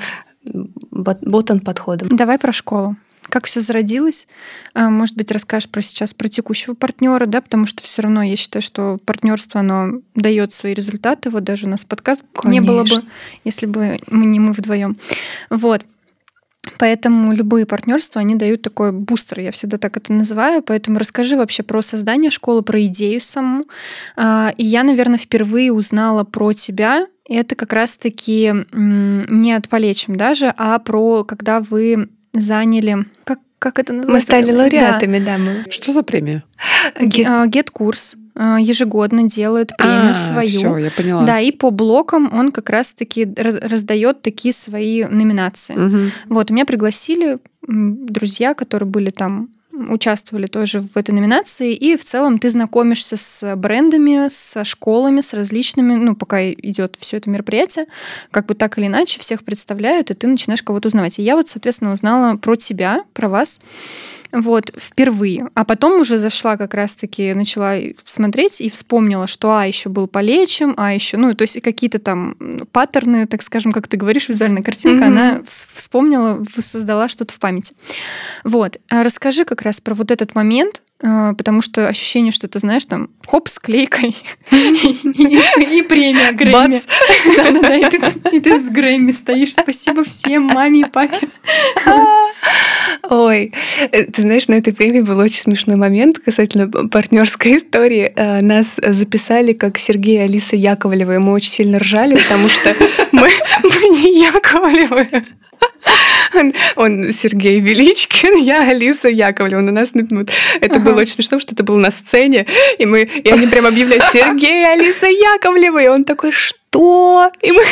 ботан подходом. Давай про школу как все зародилось. А, может быть, расскажешь про сейчас про текущего партнера, да, потому что все равно я считаю, что партнерство оно дает свои результаты. Вот даже у нас подкаст Конечно. не было бы, если бы мы не мы вдвоем. Вот. Поэтому любые партнерства, они дают такой бустер, я всегда так это называю. Поэтому расскажи вообще про создание школы, про идею саму. А, и я, наверное, впервые узнала про тебя. И это как раз-таки не от полечим даже, а про когда вы заняли... Как, как это называется? Мы стали лауреатами, да. да мы. Что за премия? Гет-курс а, ежегодно делает премию а, свою. Все, я поняла. Да, и по блокам он как раз-таки раздает такие свои номинации. Угу. Вот, меня пригласили друзья, которые были там участвовали тоже в этой номинации, и в целом ты знакомишься с брендами, со школами, с различными, ну, пока идет все это мероприятие, как бы так или иначе всех представляют, и ты начинаешь кого-то узнавать. И я вот, соответственно, узнала про тебя, про вас, вот, впервые. А потом уже зашла как раз-таки, начала смотреть и вспомнила, что а, еще был полечим, а еще, ну, то есть какие-то там паттерны, так скажем, как ты говоришь, визуальная картинка, mm-hmm. она вспомнила, создала что-то в памяти. Вот. А расскажи как раз про вот этот момент, потому что ощущение, что ты знаешь, там, хоп, с клейкой <laughs> и премия Грэмми. Да-да-да, и ты с Грэмми стоишь. Спасибо всем, маме и папе. Ой, э, ты знаешь, на этой премии был очень смешной момент касательно партнерской истории. Э, нас записали как Сергей и Алиса Яковлева, и мы очень сильно ржали, потому что мы, мы не Яковлевы. Он, Сергей Величкин, я Алиса Яковлева. У нас это было очень смешно, что это было на сцене, и мы, и они прям объявляют Сергей, Алиса Яковлева, и он такой, что? Что? И мы,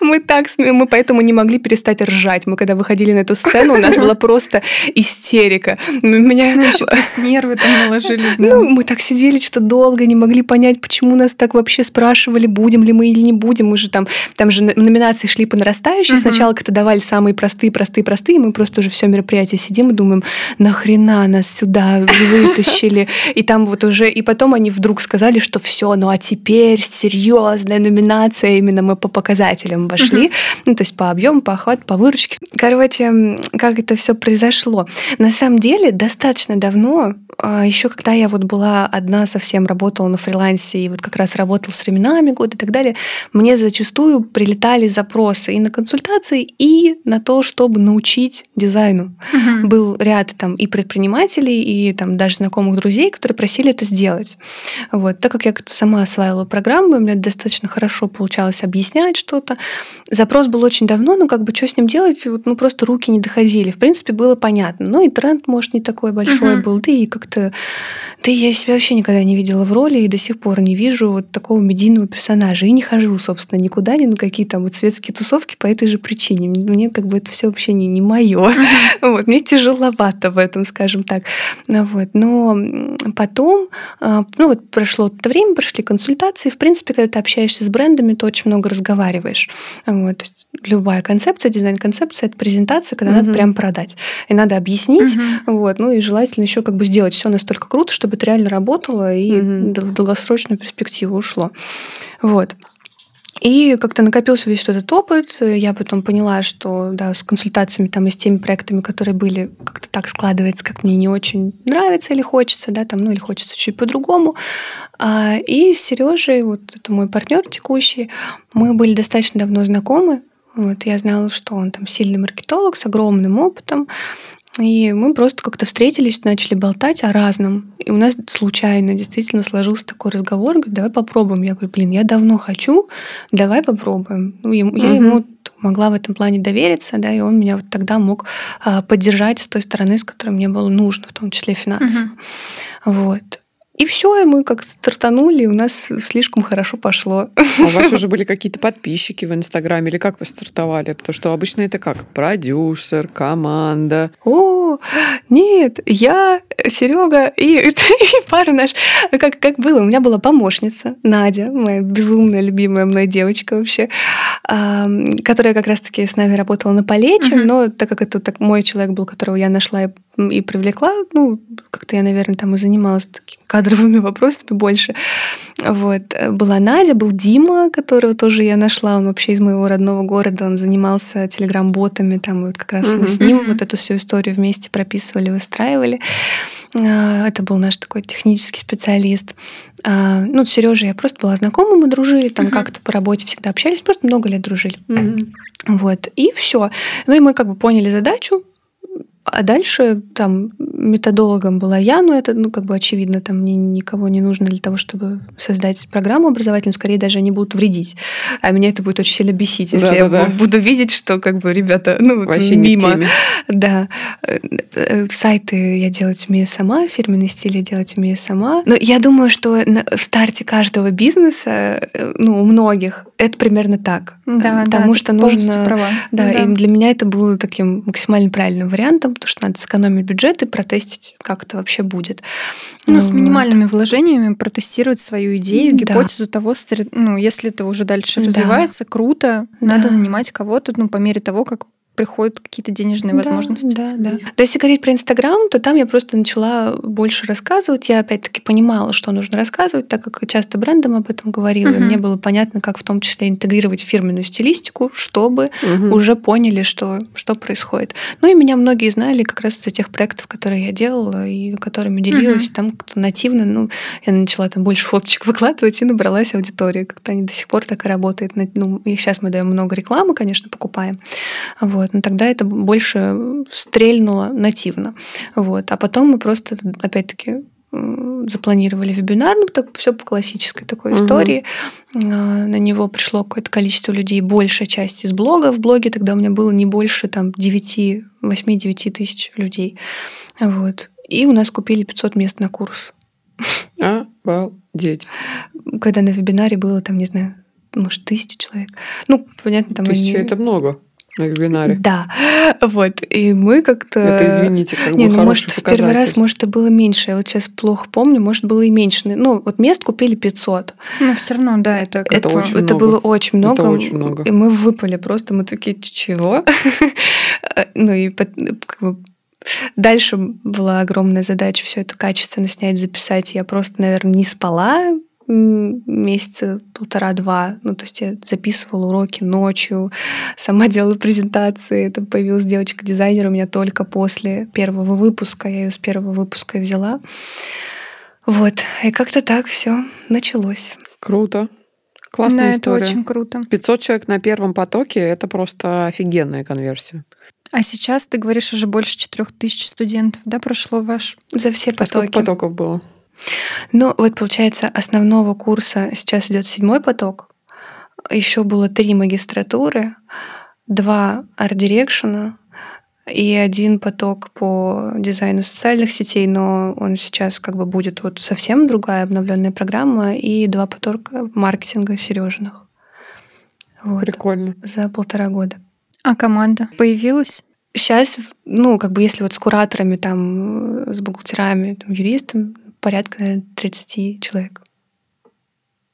<laughs> мы так мы поэтому не могли перестать ржать. Мы когда выходили на эту сцену, у нас была просто истерика. Меня ну, еще плюс нервы там наложились. Да. Ну, мы так сидели что долго, не могли понять, почему нас так вообще спрашивали, будем ли мы или не будем. Мы же там, там же номинации шли по нарастающей. Угу. Сначала как-то давали самые простые, простые, простые. Мы просто уже все мероприятие сидим и думаем, нахрена нас сюда вытащили. И там вот уже, и потом они вдруг сказали, что все, ну а теперь серьезно, номинация, именно мы по показателям вошли, uh-huh. ну, то есть по объему, по охвату, по выручке. Короче, как это все произошло. На самом деле, достаточно давно, а, еще когда я вот была одна совсем, работала на фрилансе и вот как раз работала с временами года и так далее, мне зачастую прилетали запросы и на консультации, и на то, чтобы научить дизайну. Uh-huh. Был ряд там и предпринимателей, и там даже знакомых друзей, которые просили это сделать. Вот. Так как я сама осваивала программы, у меня достаточно хорошо получалось объяснять что-то. Запрос был очень давно, но как бы что с ним делать, вот, ну просто руки не доходили. В принципе, было понятно. Ну и тренд, может, не такой большой uh-huh. был, да и как-то... Да я себя вообще никогда не видела в роли и до сих пор не вижу вот такого медийного персонажа. И не хожу, собственно, никуда, ни на какие там вот светские тусовки по этой же причине. Мне как бы это все вообще не, не мое. <laughs> Вот, мне тяжеловато в этом, скажем так. Вот. Но потом, а, ну вот прошло это время, прошли консультации. В принципе, когда ты общаешься с брендами, ты очень много разговариваешь. Вот, то есть любая концепция, дизайн-концепция это презентация, когда угу. надо прям продать. И надо объяснить. Угу. Вот, ну и желательно еще как бы сделать все настолько круто, чтобы это реально работало и угу. в долгосрочную перспективу ушло. Вот. И как-то накопился весь этот опыт. Я потом поняла, что да, с консультациями там и с теми проектами, которые были, как-то так складывается, как мне не очень нравится или хочется, да, там, ну или хочется чуть по-другому. А, и с Сережей, вот это мой партнер текущий, мы были достаточно давно знакомы. Вот, я знала, что он там сильный маркетолог с огромным опытом. И мы просто как-то встретились, начали болтать о разном. И у нас случайно действительно сложился такой разговор. Говорит, давай попробуем. Я говорю, блин, я давно хочу, давай попробуем. Ну, я, угу. я ему могла в этом плане довериться, да, и он меня вот тогда мог а, поддержать с той стороны, с которой мне было нужно, в том числе финансово. Вот. И все, и мы как стартанули, и у нас слишком хорошо пошло. А у вас <laughs> уже были какие-то подписчики в Инстаграме, или как вы стартовали? Потому что обычно это как? Продюсер, команда. О, нет, я, Серега и, <laughs> и пара наш. Как, как было? У меня была помощница, Надя, моя безумная любимая моя девочка вообще, которая как раз-таки с нами работала на полече, uh-huh. но так как это так мой человек был, которого я нашла и и привлекла, ну, как-то я, наверное, там и занималась такими <laughs> кадровыми вопросами больше. Вот. Была Надя, был Дима, которого тоже я нашла, он вообще из моего родного города, он занимался телеграм-ботами, там вот как раз мы с ним вот эту всю историю вместе прописывали, выстраивали. А, это был наш такой технический специалист. А, ну, с Сережей я просто была знакома, мы дружили, там как-то по работе всегда общались, просто много лет дружили. Вот, и все. Ну и мы как бы поняли задачу, а дальше там методологом была я, но это, ну, как бы очевидно, там мне никого не нужно для того, чтобы создать программу образовательную, скорее даже они будут вредить. А меня это будет очень сильно бесить, если да, я да, буду видеть, что как бы ребята, ну, Вообще мимо. Не. Да. Э, э, сайты я делать умею сама, фирменный стиль я делать умею сама. Но я думаю, что в старте каждого бизнеса, э, ну, у многих, это примерно так. Да, Потому да, что нужно... Права. Да, да, и для меня это было таким максимально правильным вариантом, потому что надо сэкономить бюджет и протестить, как это вообще будет. Ну, с минимальными вложениями протестировать свою идею, гипотезу да. того, ну, если это уже дальше да. развивается, круто, да. надо нанимать кого-то, ну, по мере того, как приходят какие-то денежные возможности. Да, да. Да, если говорить про Инстаграм, то там я просто начала больше рассказывать. Я опять-таки понимала, что нужно рассказывать, так как часто брендом об этом говорила. Угу. И мне было понятно, как в том числе интегрировать фирменную стилистику, чтобы угу. уже поняли, что, что происходит. Ну и меня многие знали как раз из тех проектов, которые я делала и которыми делилась. Угу. Там как-то нативно, ну, я начала там больше фоточек <laughs> выкладывать и набралась аудитории. Как-то они до сих пор так и работают. Ну, и сейчас мы даем много рекламы, конечно, покупаем. Вот вот, но тогда это больше стрельнуло нативно. Вот. А потом мы просто, опять-таки, запланировали вебинар, ну, так все по классической такой угу. истории. А, на него пришло какое-то количество людей, большая часть из блога. В блоге тогда у меня было не больше там 9, 8-9 тысяч людей. Вот. И у нас купили 500 мест на курс. Обалдеть. Когда на вебинаре было там, не знаю, может, тысяча человек. Ну, понятно, там... Тысяча они... это много на вебинаре. Да, вот. И мы как-то... Это, извините, как не, бы ну, может, в первый раз, может, это было меньше. Я вот сейчас плохо помню, может, было и меньше. Ну, вот мест купили 500. Ну, все равно, да, это... Это, это, очень это много. было очень много. Это очень много. И мы выпали просто, мы такие, чего? <laughs> ну, и как бы Дальше была огромная задача все это качественно снять, записать. Я просто, наверное, не спала месяца полтора-два. Ну, то есть я записывала уроки ночью, сама делала презентации. Это появилась девочка-дизайнер у меня только после первого выпуска. Я ее с первого выпуска взяла. Вот. И как-то так все началось. Круто. Классная да, история. это очень круто. 500 человек на первом потоке — это просто офигенная конверсия. А сейчас, ты говоришь, уже больше 4000 студентов, да, прошло ваш? За все потоки. А сколько потоков было? Ну, вот получается, основного курса сейчас идет седьмой поток. Еще было три магистратуры, два арт-дирекшена и один поток по дизайну социальных сетей, но он сейчас как бы будет вот совсем другая обновленная программа и два потока маркетинга Сережиных. Вот. Прикольно. За полтора года. А команда появилась? Сейчас, ну, как бы если вот с кураторами, там, с бухгалтерами, там, юристами, порядка, наверное, 30 человек.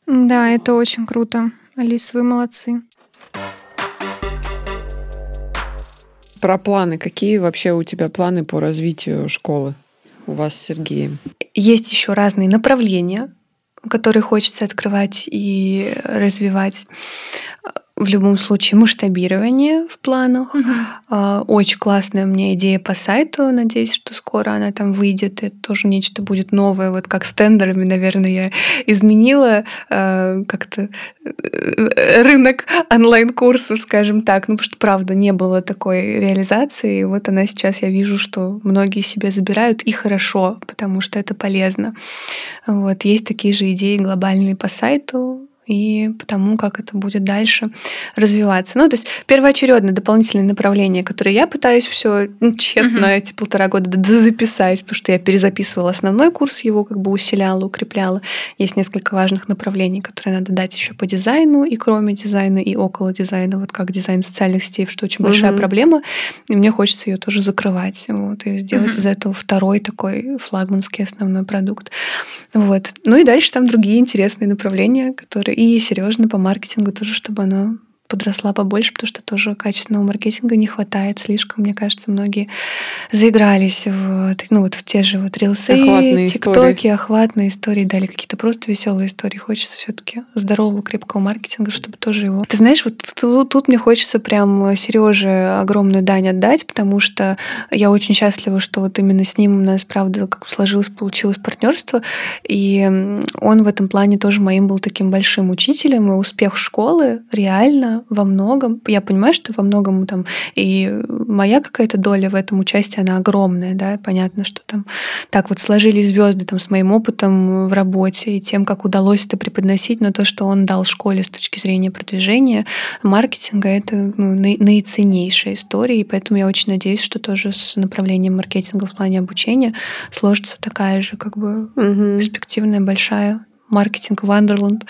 Да, это очень круто. Алис, вы молодцы. Про планы. Какие вообще у тебя планы по развитию школы у вас с Сергеем? Есть еще разные направления, которые хочется открывать и развивать в любом случае масштабирование в планах. Угу. Очень классная у меня идея по сайту. Надеюсь, что скоро она там выйдет. Это тоже нечто будет новое. Вот как с тендерами, наверное, я изменила а, как-то э, рынок онлайн-курсов, скажем так. Ну, потому что, правда, не было такой реализации. И вот она сейчас, я вижу, что многие себе забирают, и хорошо, потому что это полезно. Вот. Есть такие же идеи глобальные по сайту и потому, как это будет дальше развиваться. Ну, то есть первоочередное дополнительное направление, которое я пытаюсь все тщетно uh-huh. эти полтора года записать, потому что я перезаписывала основной курс, его как бы усиляла, укрепляла. Есть несколько важных направлений, которые надо дать еще по дизайну, и кроме дизайна, и около дизайна, вот как дизайн социальных сетей, что очень большая uh-huh. проблема, и мне хочется ее тоже закрывать, вот, и сделать uh-huh. из этого второй такой флагманский основной продукт. Вот. Ну и дальше там другие интересные направления, которые и Сережина по маркетингу тоже, чтобы она подросла побольше, потому что тоже качественного маркетинга не хватает слишком. Мне кажется, многие заигрались в, ну, вот в те же вот рилсы, тиктоки, охватные истории, дали какие-то просто веселые истории. Хочется все таки здорового, крепкого маркетинга, чтобы тоже его... Ты знаешь, вот тут, тут мне хочется прям Сереже огромную дань отдать, потому что я очень счастлива, что вот именно с ним у нас, правда, как сложилось, получилось партнерство, и он в этом плане тоже моим был таким большим учителем, и успех школы реально во многом, я понимаю, что во многом там и моя какая-то доля в этом участии, она огромная, да, понятно, что там так вот сложились звезды там с моим опытом в работе и тем, как удалось это преподносить, но то, что он дал школе с точки зрения продвижения, маркетинга, это ну, наиценнейшая история, и поэтому я очень надеюсь, что тоже с направлением маркетинга в плане обучения сложится такая же как бы угу. перспективная большая маркетинг Вандерланд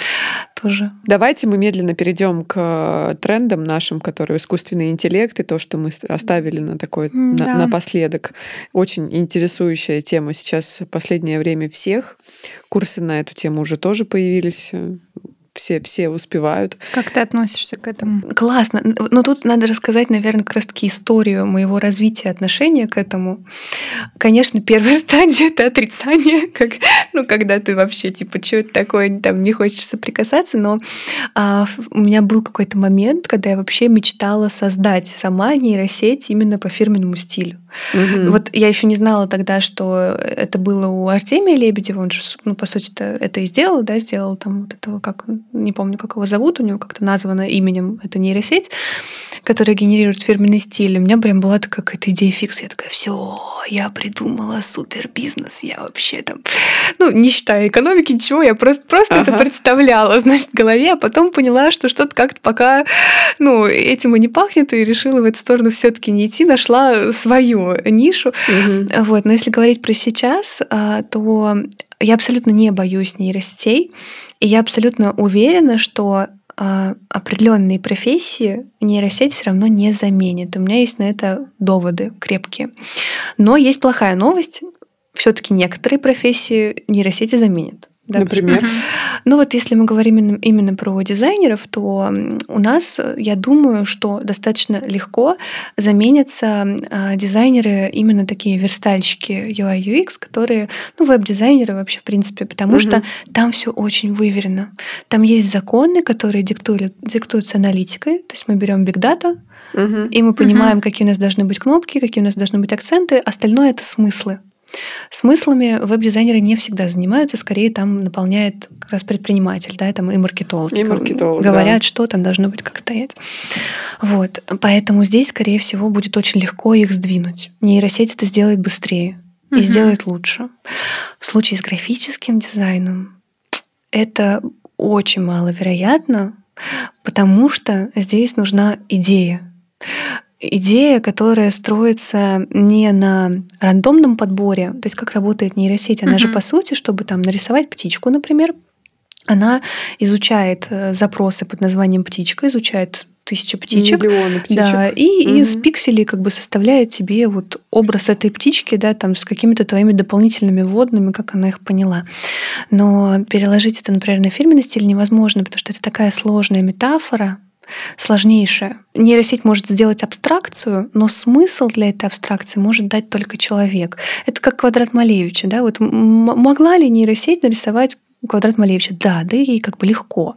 тоже. Давайте мы медленно перейдем к э, трендам нашим, которые искусственный интеллект и то, что мы оставили на такой да. на, напоследок. Очень интересующая тема сейчас в последнее время всех. Курсы на эту тему уже тоже появились все, все успевают. Как ты относишься к этому? Классно. Но тут надо рассказать, наверное, как раз-таки историю моего развития отношения к этому. Конечно, первая <laughs> стадия — это отрицание, как, ну, когда ты вообще, типа, что это такое, там, не хочешь соприкасаться, но а, у меня был какой-то момент, когда я вообще мечтала создать сама нейросеть именно по фирменному стилю. Угу. Вот я еще не знала тогда, что это было у Артемия Лебедева, он же, ну, по сути это и сделал, да, сделал там вот этого, как не помню, как его зовут, у него как-то названо именем эта нейросеть, которая генерирует фирменный стиль. у меня прям была такая какая-то идея фикс. Я такая, все, я придумала супер бизнес, я вообще там, ну, не считая экономики, ничего, я просто, просто ага. это представляла, значит, в голове, а потом поняла, что что-то как-то пока, ну, этим и не пахнет, и решила в эту сторону все-таки не идти, нашла свою нишу. Угу. Вот, но если говорить про сейчас, а, то я абсолютно не боюсь нейросетей, и я абсолютно уверена, что а, определенные профессии нейросеть все равно не заменит. У меня есть на это доводы крепкие. Но есть плохая новость. Все-таки некоторые профессии нейросети заменят. Да, Например? Ну вот если мы говорим именно, именно про дизайнеров, то у нас, я думаю, что достаточно легко заменятся э, дизайнеры именно такие верстальщики UI UX, которые, ну веб-дизайнеры вообще в принципе, потому угу. что там все очень выверено. Там есть законы, которые диктуют, диктуются аналитикой, то есть мы берем big data, угу. и мы понимаем, угу. какие у нас должны быть кнопки, какие у нас должны быть акценты, остальное это смыслы. Смыслами веб-дизайнеры не всегда занимаются, скорее там наполняет как раз предприниматель, да, там и маркетолог. И маркетолог, Говорят, да. что там должно быть, как стоять. Вот. Поэтому здесь, скорее всего, будет очень легко их сдвинуть. Нейросеть это сделает быстрее и угу. сделает лучше. В случае с графическим дизайном это очень маловероятно, потому что здесь нужна идея идея, которая строится не на рандомном подборе, то есть как работает нейросеть, она uh-huh. же по сути, чтобы там нарисовать птичку, например, она изучает э, запросы под названием птичка, изучает тысячи птичек. Миллионы птичек. Да, и угу. из пикселей как бы составляет тебе вот образ этой птички, да, там с какими-то твоими дополнительными вводными, как она их поняла. Но переложить это, например, на фирменный стиль невозможно, потому что это такая сложная метафора, сложнейшее. Нейросеть может сделать абстракцию, но смысл для этой абстракции может дать только человек. Это как квадрат Малевича. Да? Вот могла ли нейросеть нарисовать квадрат Малевича? Да, да ей как бы легко.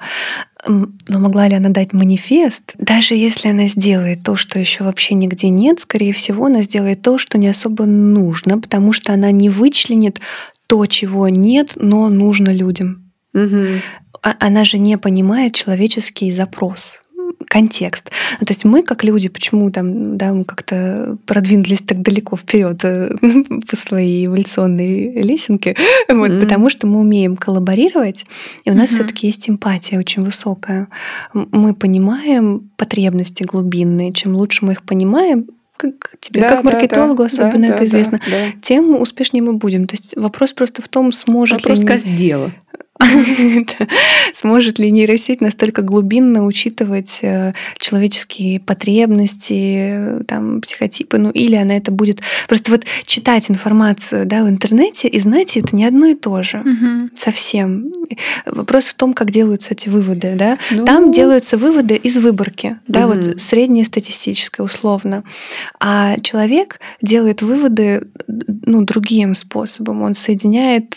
Но могла ли она дать манифест? Даже если она сделает то, что еще вообще нигде нет, скорее всего, она сделает то, что не особо нужно, потому что она не вычленит то, чего нет, но нужно людям. Угу. Она же не понимает человеческий запрос контекст. Ну, то есть мы, как люди, почему там, да, мы как-то продвинулись так далеко вперед э, <laughs> по своей эволюционной лесенке, mm-hmm. <laughs> вот, потому что мы умеем коллаборировать, и у нас mm-hmm. все-таки есть эмпатия очень высокая. Мы понимаем потребности глубинные. Чем лучше мы их понимаем, как тебе, да, как маркетологу да, особенно да, это известно, да, да. тем успешнее мы будем. То есть вопрос просто в том, сможет вопрос ли... Вопрос дела. <laughs> Сможет ли нейросеть настолько глубинно учитывать э, человеческие потребности, там, психотипы, ну или она это будет... Просто вот читать информацию да, в интернете и знать это не одно и то же. Угу. Совсем. Вопрос в том, как делаются эти выводы. Да? Ну... Там делаются выводы из выборки, да, угу. вот среднее статистическое условно. А человек делает выводы ну, другим способом. Он соединяет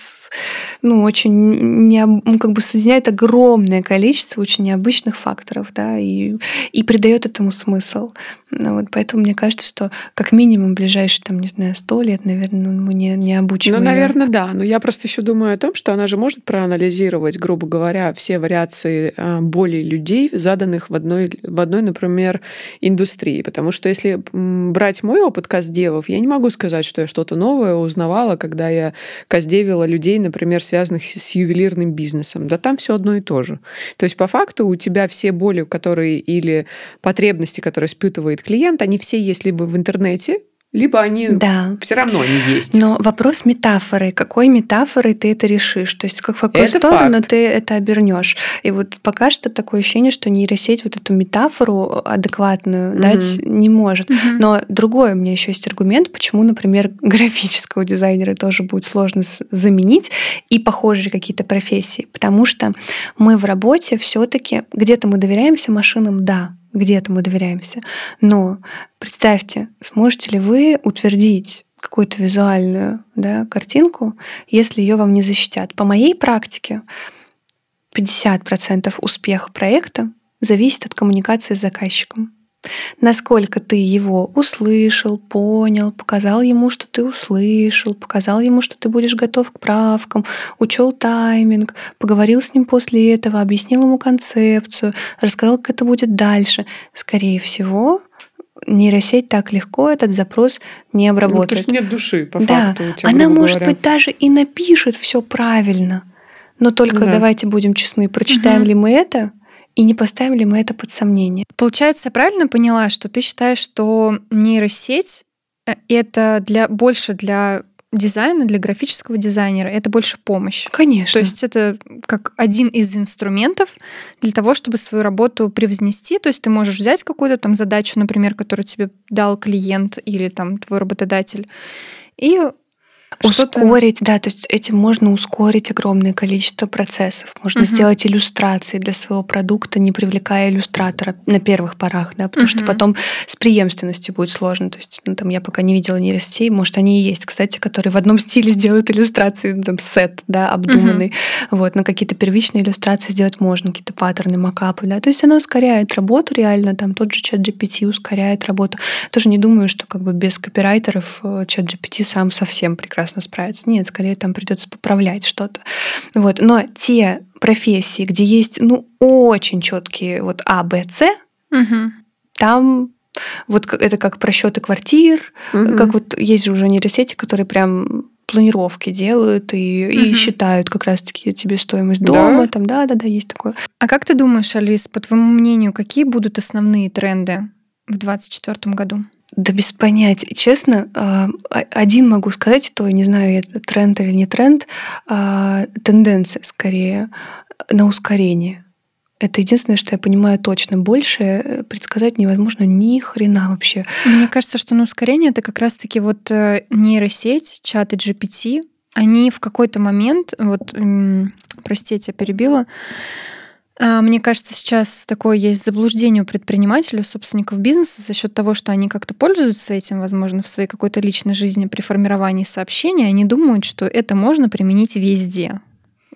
ну, очень не, как бы соединяет огромное количество очень необычных факторов, да, и, и придает этому смысл. Ну, вот, поэтому мне кажется, что как минимум ближайшие, там, не знаю, сто лет, наверное, мы не, не обучим. Ну, наверное, да. Но я просто еще думаю о том, что она же может проанализировать, грубо говоря, все вариации а, болей людей, заданных в одной, в одной, например, индустрии. Потому что если брать мой опыт каздевов, я не могу сказать, что я что-то новое узнавала, когда я каздевила людей, например, связанных с ювелирным бизнесом. Да там все одно и то же. То есть по факту у тебя все боли, которые или потребности, которые испытывает клиент, они все есть либо в интернете, либо они да. все равно они есть. Но вопрос метафоры. Какой метафорой ты это решишь? То есть как в какую это сторону факт. ты это обернешь? И вот пока что такое ощущение, что нейросеть вот эту метафору адекватную угу. дать не может. Угу. Но другой у меня еще есть аргумент, почему, например, <laughs> графического дизайнера тоже будет сложно заменить и похожие какие-то профессии. Потому что мы в работе все-таки где-то мы доверяемся машинам, да, где-то мы доверяемся. Но представьте, сможете ли вы утвердить какую-то визуальную да, картинку, если ее вам не защитят. По моей практике 50% успеха проекта зависит от коммуникации с заказчиком. Насколько ты его услышал, понял, показал ему, что ты услышал, показал ему, что ты будешь готов к правкам, учел тайминг, поговорил с ним после этого, объяснил ему концепцию, рассказал, как это будет дальше. Скорее всего, нейросеть так легко этот запрос не обработает. Ну, то есть нет души, по да, факту. Тебя, она, может говоря. быть, даже и напишет все правильно. Но только да. давайте будем честны, прочитаем угу. ли мы это, и не поставим ли мы это под сомнение. Получается, правильно поняла, что ты считаешь, что нейросеть э, это для, больше для дизайна, для графического дизайнера, это больше помощь. Конечно. То есть это как один из инструментов для того, чтобы свою работу превознести. То есть ты можешь взять какую-то там задачу, например, которую тебе дал клиент или там твой работодатель, и Ускорить, да, то есть этим можно ускорить огромное количество процессов. Можно угу. сделать иллюстрации для своего продукта, не привлекая иллюстратора на первых порах, да, потому угу. что потом с преемственностью будет сложно. То есть, ну, там я пока не видела нейросетей, может, они и есть, кстати, которые в одном <laughs> стиле сделают иллюстрации, ну, там, сет, да, обдуманный. Угу. Вот, но какие-то первичные иллюстрации сделать можно, какие-то паттерны, макапы, да. То есть оно ускоряет работу реально, там тот же чат GPT ускоряет работу. Тоже не думаю, что как бы без копирайтеров э, чат GPT сам совсем прекрасно прекрасно справиться. Нет, скорее там придется поправлять что-то. Вот. Но те профессии, где есть ну, очень четкие вот А, Б, С, угу. там вот это как просчеты квартир, угу. как вот есть же уже нейросети, которые прям планировки делают и, угу. и считают как раз-таки тебе стоимость дома. Да? Там, да, да, да, есть такое. А как ты думаешь, Алис, по твоему мнению, какие будут основные тренды в 2024 году? Да без понятия. Честно, а, один могу сказать, то не знаю, это тренд или не тренд, а, тенденция скорее на ускорение. Это единственное, что я понимаю точно. Больше э, предсказать невозможно ни хрена вообще. Мне кажется, что на ускорение это как раз-таки вот э, нейросеть, чаты GPT, они в какой-то момент, вот, простите, я перебила, мне кажется, сейчас такое есть заблуждение у предпринимателей, у собственников бизнеса за счет того, что они как-то пользуются этим, возможно, в своей какой-то личной жизни при формировании сообщений. Они думают, что это можно применить везде.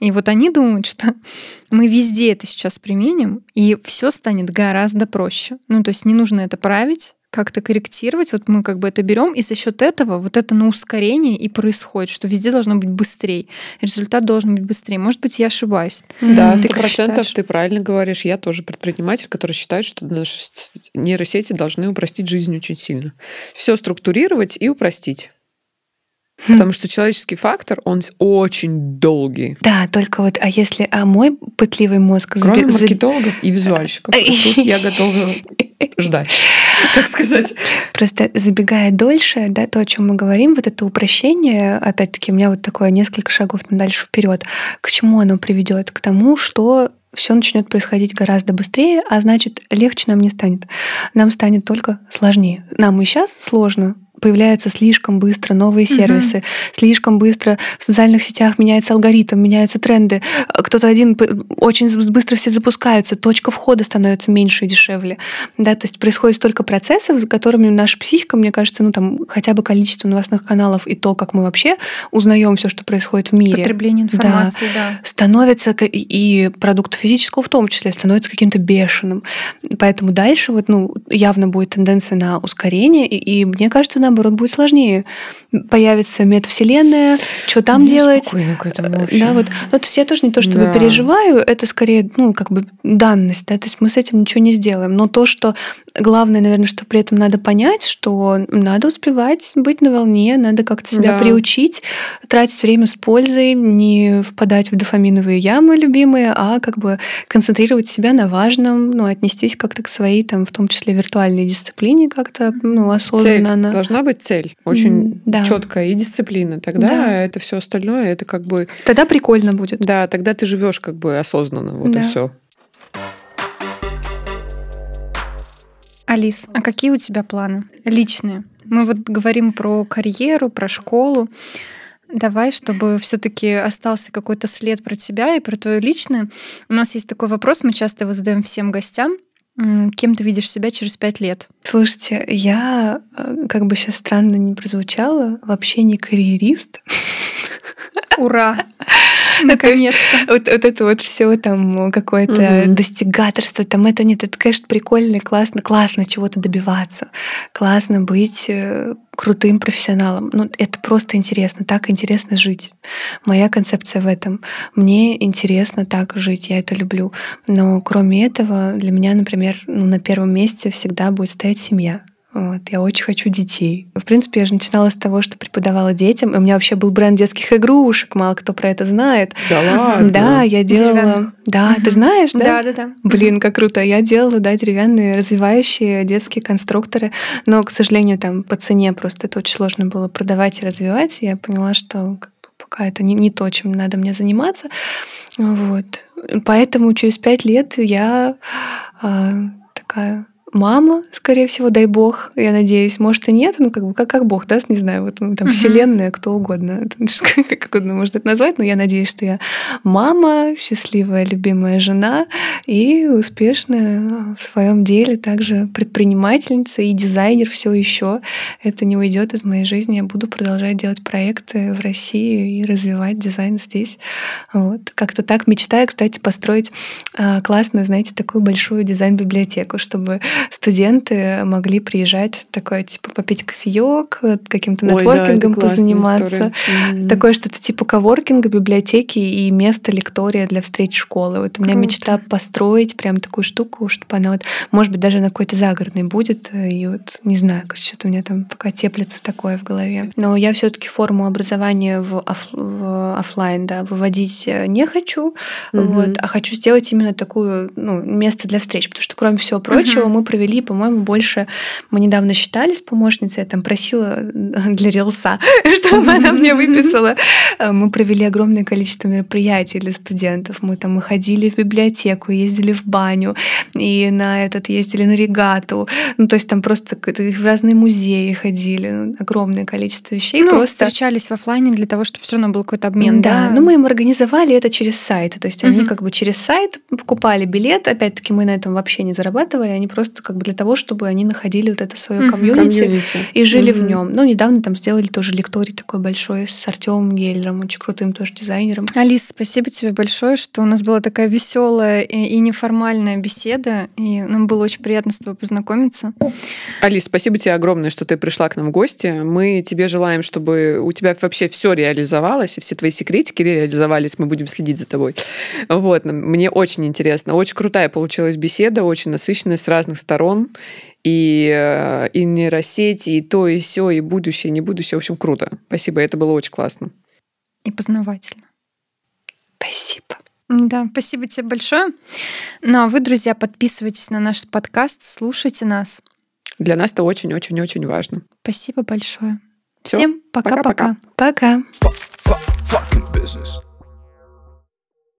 И вот они думают, что <laughs> мы везде это сейчас применим, и все станет гораздо проще. Ну, то есть не нужно это править, как-то корректировать. Вот мы как бы это берем, и за счет этого вот это на ускорение и происходит, что везде должно быть быстрее. Результат должен быть быстрее. Может быть, я ошибаюсь. Да, сто процентов ты правильно говоришь. Я тоже предприниматель, который считает, что наши нейросети должны упростить жизнь очень сильно. Все структурировать и упростить. Потому что человеческий фактор, он очень долгий. Да, только вот, а если, а мой пытливый мозг Кроме заби- маркетологов и визуальщиков. Тут я готова ждать, <laughs> так сказать. Просто забегая дольше, да, то, о чем мы говорим, вот это упрощение, опять-таки, у меня вот такое несколько шагов дальше вперед. К чему оно приведет? К тому, что все начнет происходить гораздо быстрее, а значит, легче нам не станет. Нам станет только сложнее. Нам и сейчас сложно, появляются слишком быстро новые сервисы, слишком быстро в социальных сетях меняется алгоритм, меняются тренды. Кто-то один очень быстро все запускаются, точка входа становится меньше и дешевле. Да, то есть происходит столько процессов, с которыми наша психика, мне кажется, ну там хотя бы количество новостных каналов и то, как мы вообще узнаем все, что происходит в мире, Потребление Да. информации, да. становится ка- и- продукт физического в том числе становится каким-то бешеным. Поэтому дальше вот, ну, явно будет тенденция на ускорение, и, и мне кажется, наоборот, будет сложнее. Появится метавселенная, что там Я делать? к этому Э, вообще. Да, вот. Ну, то есть я тоже не то чтобы Да. переживаю, это скорее, ну, как бы данность, да, то есть мы с этим ничего не сделаем. Но то, что главное, наверное, что при этом надо понять, что надо успевать быть на волне, надо как-то себя Да. приучить, тратить время с пользой, не впадать в дофаминовые ямы любимые, а как бы концентрировать себя на важном, ну, отнестись как-то к своей, там, в том числе виртуальной дисциплине как-то, ну, Цель. осознанно. Должна быть цель. Очень да. четкая и дисциплина. Тогда Да. это все остальное, это как бы Тогда прикольно будет. Да, тогда ты живешь как бы осознанно, вот и Да. все. Алис, а какие у тебя планы личные? Мы вот говорим про карьеру, про школу. Давай, чтобы все-таки остался какой-то след про тебя и про твое личное. У нас есть такой вопрос, мы часто его задаем всем гостям. Кем ты видишь себя через пять лет? Слушайте, я, э, как бы сейчас странно не прозвучало, вообще не карьерист. <laughs> Ура! <laughs> Наконец-то. Вот, вот это вот все там какое-то Мгм. достигаторство, там это нет, это, конечно, прикольно, классно, классно чего-то добиваться, классно быть э, крутым профессионалом. Ну, это просто интересно, так интересно жить. Моя концепция в этом. Мне интересно так жить, я это люблю. Но кроме этого, для меня, например, ну, на первом месте всегда будет стоять семья. Вот, я очень хочу детей. В принципе, я же начинала с того, что преподавала детям. И у меня вообще был бренд детских игрушек. Мало кто про это знает. Да ладно. Да, я делала. Деревянных. Да, ты знаешь, да? Да, да, да. Блин, как круто. Я делала, да, деревянные развивающие детские конструкторы. Но, к сожалению, там по цене просто это очень сложно было продавать и развивать. Я поняла, что пока это не, не то, чем надо мне заниматься. Вот. Поэтому через пять лет я а, такая мама, скорее всего, дай бог, я надеюсь. Может и нет, ну как бы как, как бог даст, не знаю, вот там Мгм. вселенная, кто угодно, <laughs> как угодно можно это назвать, но я надеюсь, что я мама, счастливая, любимая жена и успешная в своем деле, также предпринимательница и дизайнер все еще. Это не уйдет из моей жизни. Я буду продолжать делать проекты в России и развивать дизайн здесь. Вот. Как-то так мечтаю, кстати, построить а, классную, знаете, такую большую дизайн-библиотеку, чтобы студенты могли приезжать, такое, типа, попить кофеек, каким-то да, нетворкингом классная позаниматься. история. Такое что-то типа коворкинга, библиотеки и место лектория для встреч школы. Вот у меня Круто. мечта построить прям такую штуку, чтобы она вот, может быть, даже на какой-то загородной будет. И вот не знаю, что-то у меня там пока теплится такое в голове. Но я все-таки форму образования в, оф- в офлайн, да, выводить э, не хочу, Мгм. вот, а хочу сделать именно такую, ну, место для встреч, потому что кроме всего прочего Мгм. мы провели, по-моему, больше. Мы недавно считали с помощницей, я там просила для рилса, <laughs> чтобы она мне выписала. Э, Мы провели огромное количество мероприятий для студентов. Мы там и ходили в библиотеку, ездили в баню, и на этот ездили на регату. Ну, то есть там просто в разные музеи ходили, ну, огромное количество вещей. Ну, просто встречались в офлайне для того, чтобы все равно был какой-то обмен, да? да, ну мы им организовали это через сайт. То есть они как бы через сайт покупали билет. Опять-таки мы на этом вообще не зарабатывали. Они просто просто как бы для того, чтобы они находили вот это свое Мгм. комьюнити Комьюнити. и жили в Мгм. нем. Ну, недавно там сделали тоже лекторий такой большой с Артемом Гейлером, очень крутым тоже дизайнером. Алис, спасибо тебе большое, что у нас была такая веселая и и неформальная беседа, и нам было очень приятно с тобой познакомиться. Алис, спасибо тебе огромное, что ты пришла к нам в гости. Мы тебе желаем, чтобы у тебя вообще все реализовалось, и все твои секретики реализовались. Мы будем следить за тобой. Вот, мне очень интересно. Очень крутая получилась беседа, очень насыщенная с разных сторон. И, э, и нейросети, и то, и все, и будущее, и не будущее. В общем, круто. Спасибо, это было очень классно. И познавательно. Спасибо. Да, спасибо тебе большое. Ну а вы, друзья, подписывайтесь на наш подкаст, слушайте нас. Для нас это очень-очень-очень важно. Спасибо большое. Всё, Всем пока-пока. Пока. Fucking business.